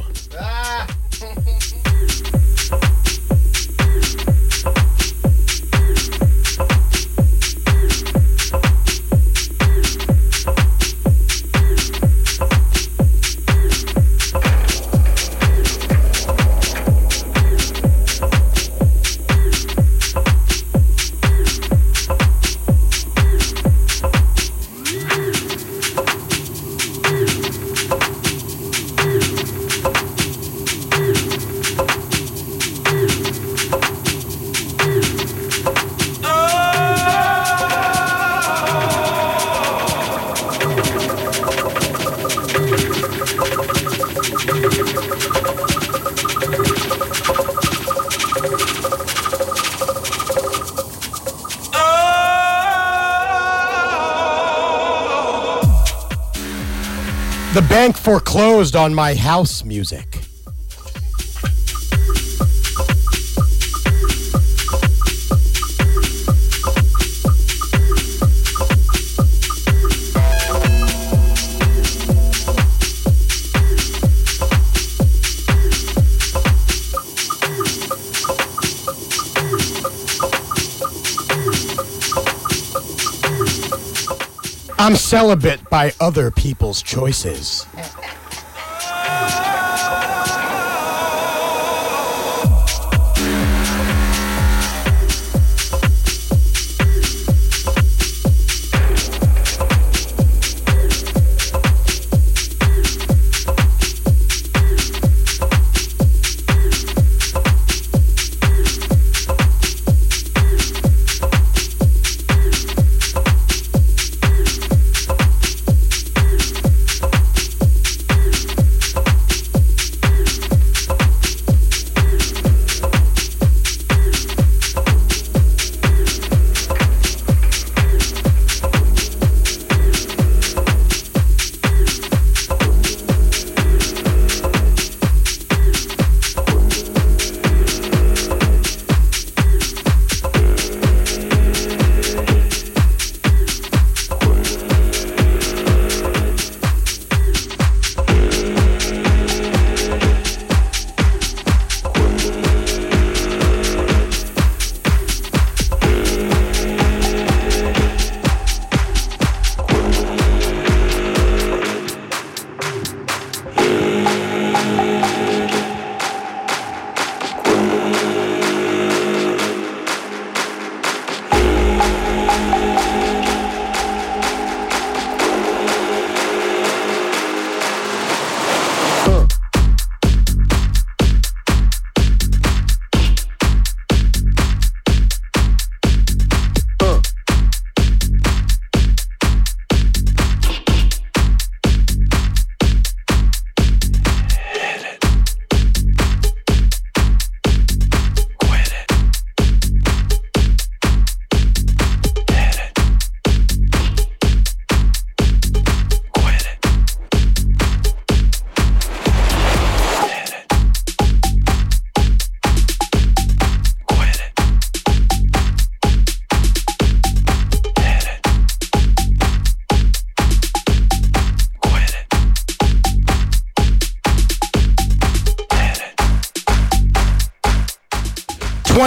foreclosed on my house music. I'm celibate by other people's choices.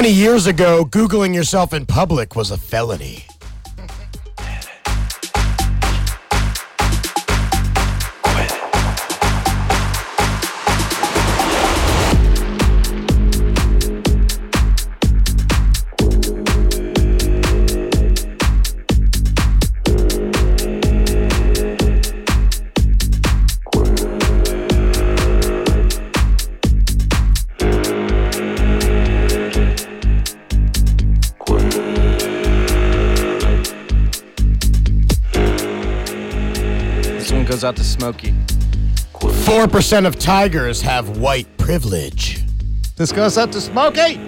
Twenty years ago, Googling yourself in public was a felony. Out to Smokey. 4% of tigers have white privilege. This goes out to Smokey.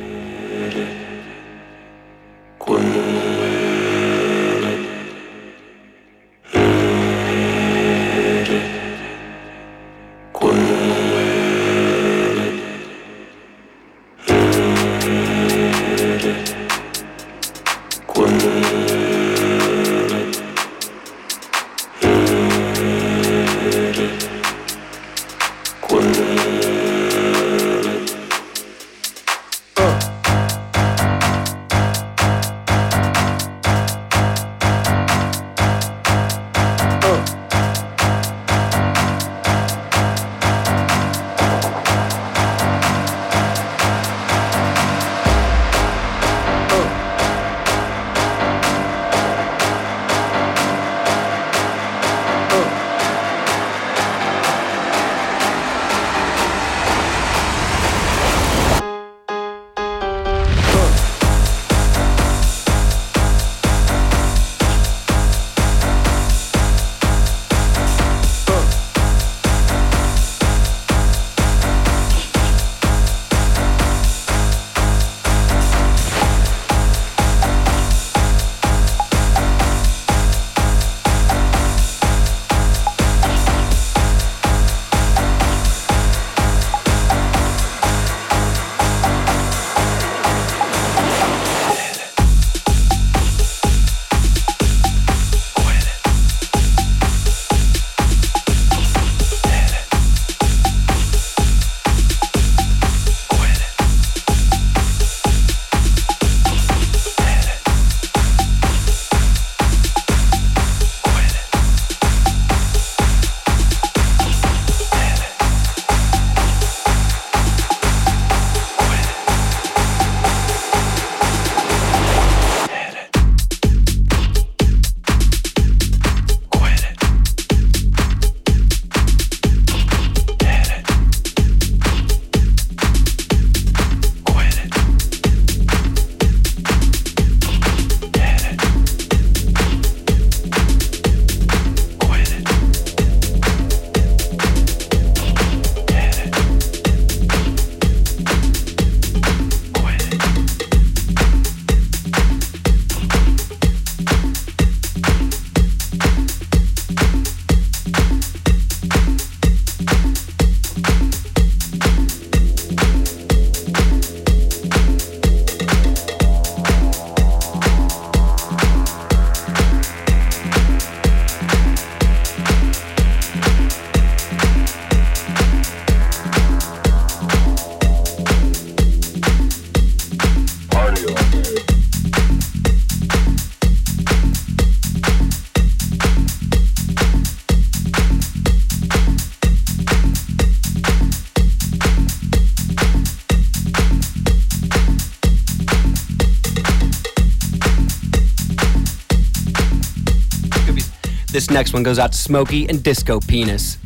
Next one goes out to Smokey and Disco Penis.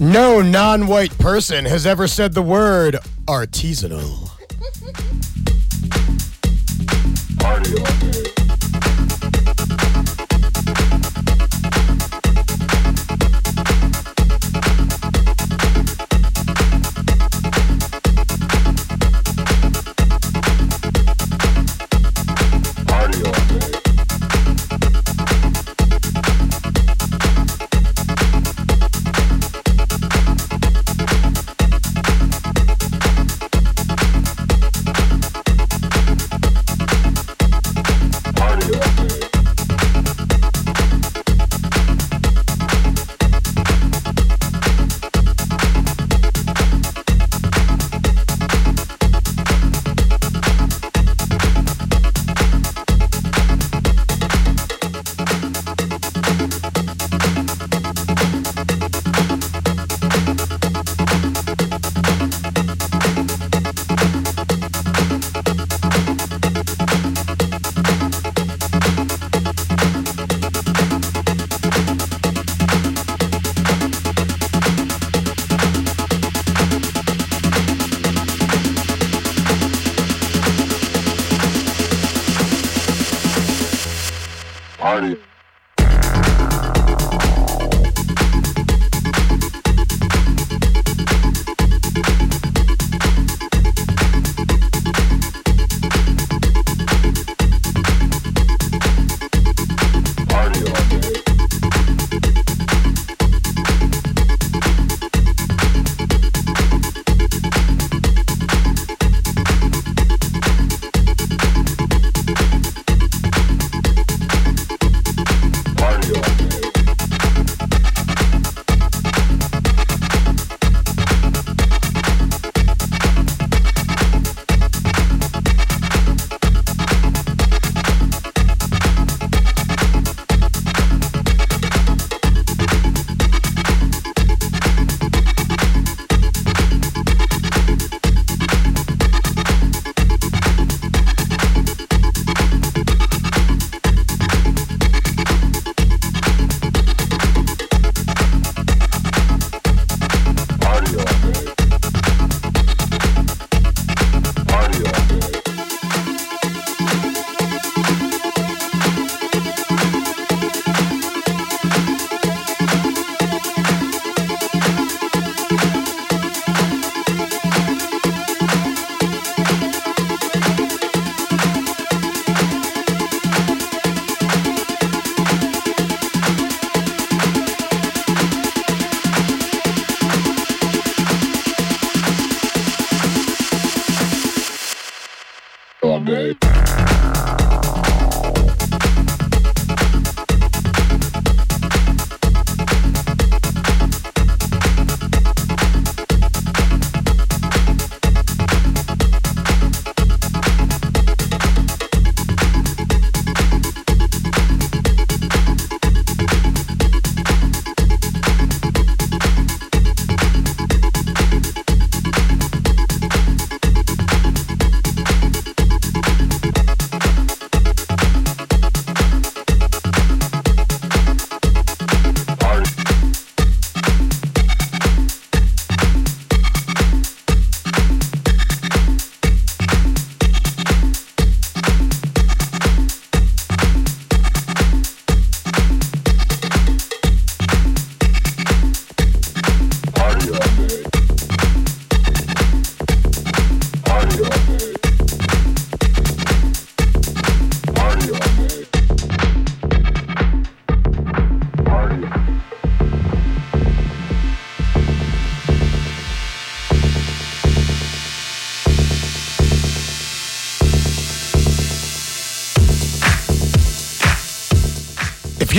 No non white person has ever said the word artisanal.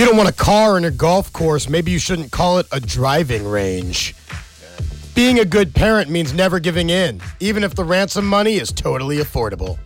You don't want a car in a golf course, maybe you shouldn't call it a driving range. Being a good parent means never giving in, even if the ransom money is totally affordable.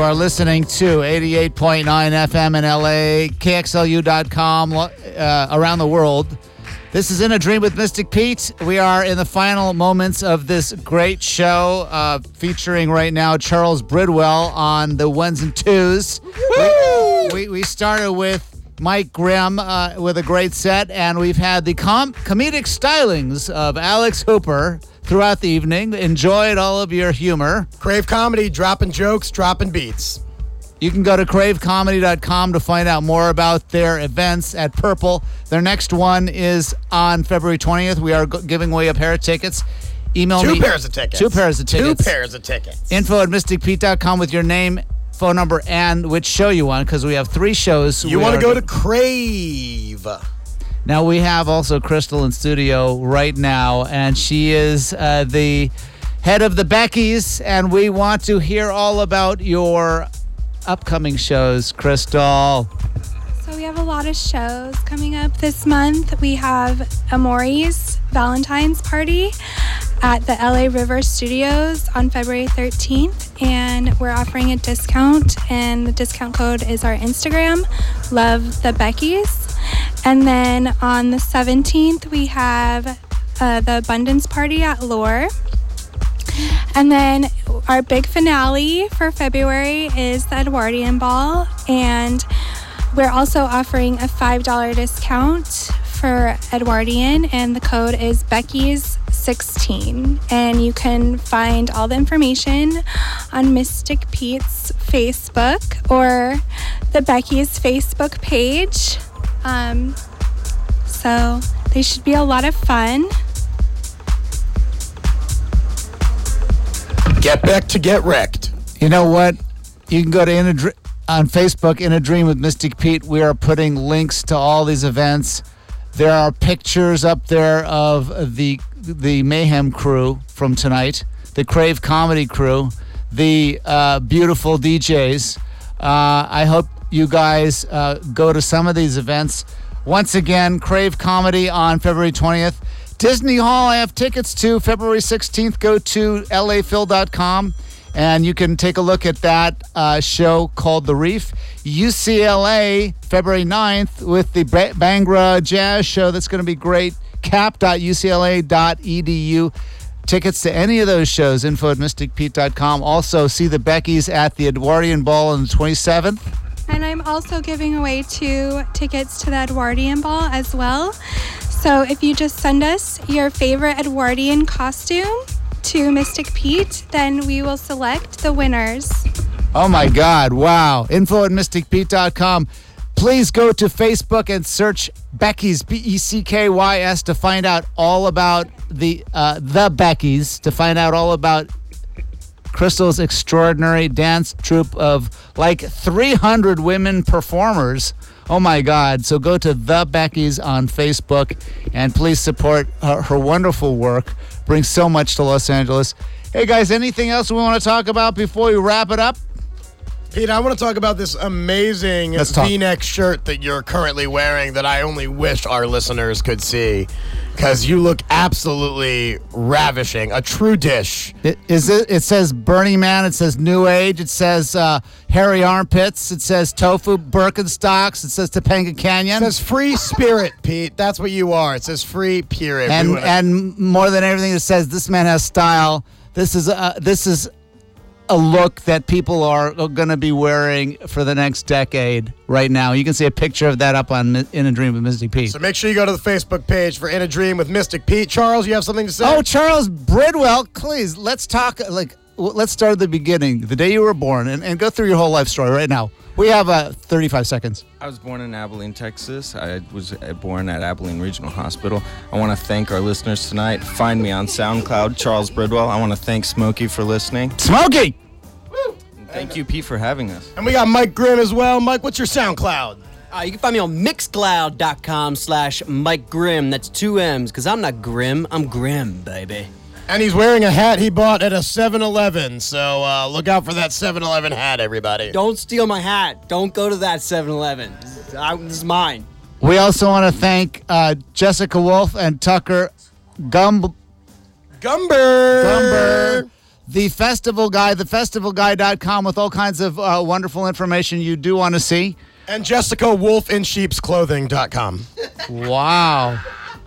You are listening to 88.9 FM in LA, KXLU.com uh, around the world. This is In a Dream with Mystic Pete. We are in the final moments of this great show uh, featuring right now Charles Bridwell on the ones and twos. We, we, we started with Mike Grimm uh, with a great set, and we've had the com- comedic stylings of Alex Hooper throughout the evening. Enjoyed all of your humor. Crave Comedy, dropping jokes, dropping beats. You can go to cravecomedy.com to find out more about their events at Purple. Their next one is on February 20th. We are g- giving away a pair of tickets. Email Two me. pairs of tickets. Two pairs of tickets. Two pairs of tickets. Info at mysticpete.com with your name, phone number, and which show you want because we have three shows. You want to go to Crave. Now we have also Crystal in studio right now, and she is uh, the head of the Beckys, and we want to hear all about your upcoming shows, Crystal. So we have a lot of shows coming up this month. We have Amori's Valentine's Party at the LA River Studios on February 13th, and we're offering a discount, and the discount code is our Instagram, Love the Beckys. And then on the 17th, we have uh, the Abundance Party at Lore. And then our big finale for February is the Edwardian Ball, and we're also offering a $5 discount for Edwardian, and the code is Becky's16. And you can find all the information on Mystic Pete's Facebook or the Becky's Facebook page. Um, so they should be a lot of fun. Get back to get wrecked. You know what? You can go to in a Dr- on Facebook in a Dream with Mystic Pete. We are putting links to all these events. There are pictures up there of the the Mayhem crew from tonight, the Crave Comedy crew, the uh, beautiful DJs. Uh, I hope you guys uh, go to some of these events. Once again, Crave Comedy on February 20th. Disney Hall, I have tickets to February 16th. Go to laphil.com and you can take a look at that uh, show called The Reef. UCLA, February 9th, with the Bhangra Jazz Show. That's going to be great. cap.ucla.edu. Tickets to any of those shows, info at mysticpete.com. Also, see the Beckys at the Edwardian Ball on the 27th. And I'm also giving away two tickets to the Edwardian Ball as well. So if you just send us your favorite Edwardian costume to Mystic Pete, then we will select the winners. Oh my God! Wow! Info at mysticpete.com. Please go to Facebook and search Becky's B E C K Y S to find out all about the uh, the Becky's to find out all about Crystal's extraordinary dance troupe of like 300 women performers. Oh my God. So go to The Becky's on Facebook and please support her, her wonderful work. Brings so much to Los Angeles. Hey guys, anything else we want to talk about before we wrap it up? Pete, I want to talk about this amazing. V-neck shirt that you're currently wearing that I only wish our listeners could see, because you look absolutely ravishing, a true dish. It, is it? It says Burning Man. It says New Age. It says uh, hairy armpits. It says tofu Birkenstocks. It says Topanga Canyon. It says free spirit, Pete. That's what you are. It says free period. And and more than everything, it says this man has style. This is a this is a look that people are going to be wearing for the next decade. Right now, you can see a picture of that up on In a Dream with Mystic Pete. so make sure you go to the Facebook page for In a Dream with Mystic Pete. Charles, you have something to say? Oh, Charles Bridwell, please let's talk. Like, let's start at the beginning, the day you were born, and, and go through your whole life story right now. We have uh, 35 seconds. I was born in Abilene, Texas. I was uh, born at Abilene Regional Hospital. I want to thank our listeners tonight. Find me on SoundCloud, Charles Bridwell. I want to thank Smokey for listening. Smokey! Thank you, Pete, for having us. And we got Mike Grimm as well. Mike, what's your SoundCloud? Uh, you can find me on mixcloud.com slash Mike Grimm. That's two M's, because I'm not grim. I'm grim, baby. And he's wearing a hat he bought at a 7-Eleven. So uh, look out for that 7-Eleven hat, everybody. Don't steal my hat. Don't go to that 7-Eleven. This is mine. We also want to thank uh, Jessica Wolf and Tucker Gum- Gumber. Gumber. the festival guide, thefestivalguide.com with all kinds of uh, wonderful information you do want to see. And Jessica Wolf in sheepsclothing.com. Wow.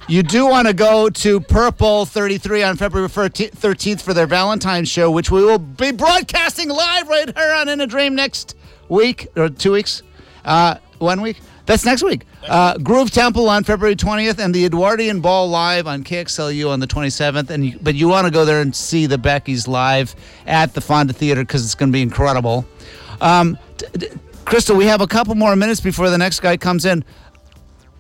You do want to go to Purple 33 on February 13th for their Valentine's show, which we will be broadcasting live right here on In a Dream next week or two weeks. Uh, one week? That's next week. Uh, Groove Temple on February 20th and the Edwardian Ball live on KXLU on the 27th. And you, But you want to go there and see the Becky's live at the Fonda Theater because it's going to be incredible. Um, t- t- Crystal, we have a couple more minutes before the next guy comes in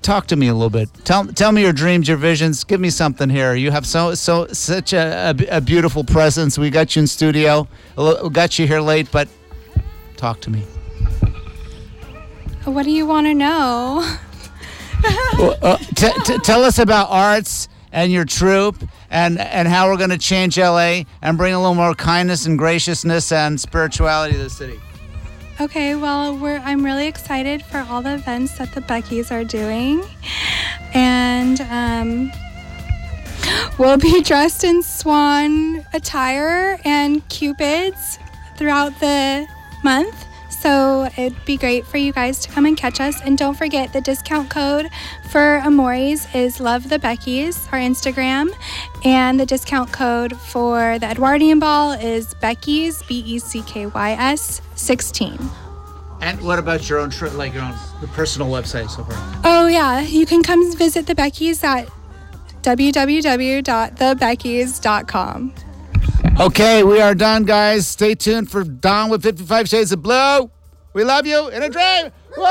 talk to me a little bit. Tell tell me your dreams, your visions. Give me something here. You have so so such a, a, a beautiful presence. We got you in studio. We got you here late, but talk to me. What do you want to know? Well, uh, t- t- tell us about arts and your troupe and and how we're going to change LA and bring a little more kindness and graciousness and spirituality to the city. Okay, well, I'm really excited for all the events that the Beckys are doing, and um, we'll be dressed in swan attire and cupids throughout the month. So it'd be great for you guys to come and catch us. And don't forget the discount code for Amores is Love the Beckys, our Instagram. And the discount code for the Edwardian Ball is Becky's, B E C K Y S, 16. And what about your own trip, like your own personal website so far? Oh, yeah. You can come visit the Beckys at www.thebeckys.com. Okay, we are done, guys. Stay tuned for Don with 55 Shades of Blue. We love you in a dream. Woo!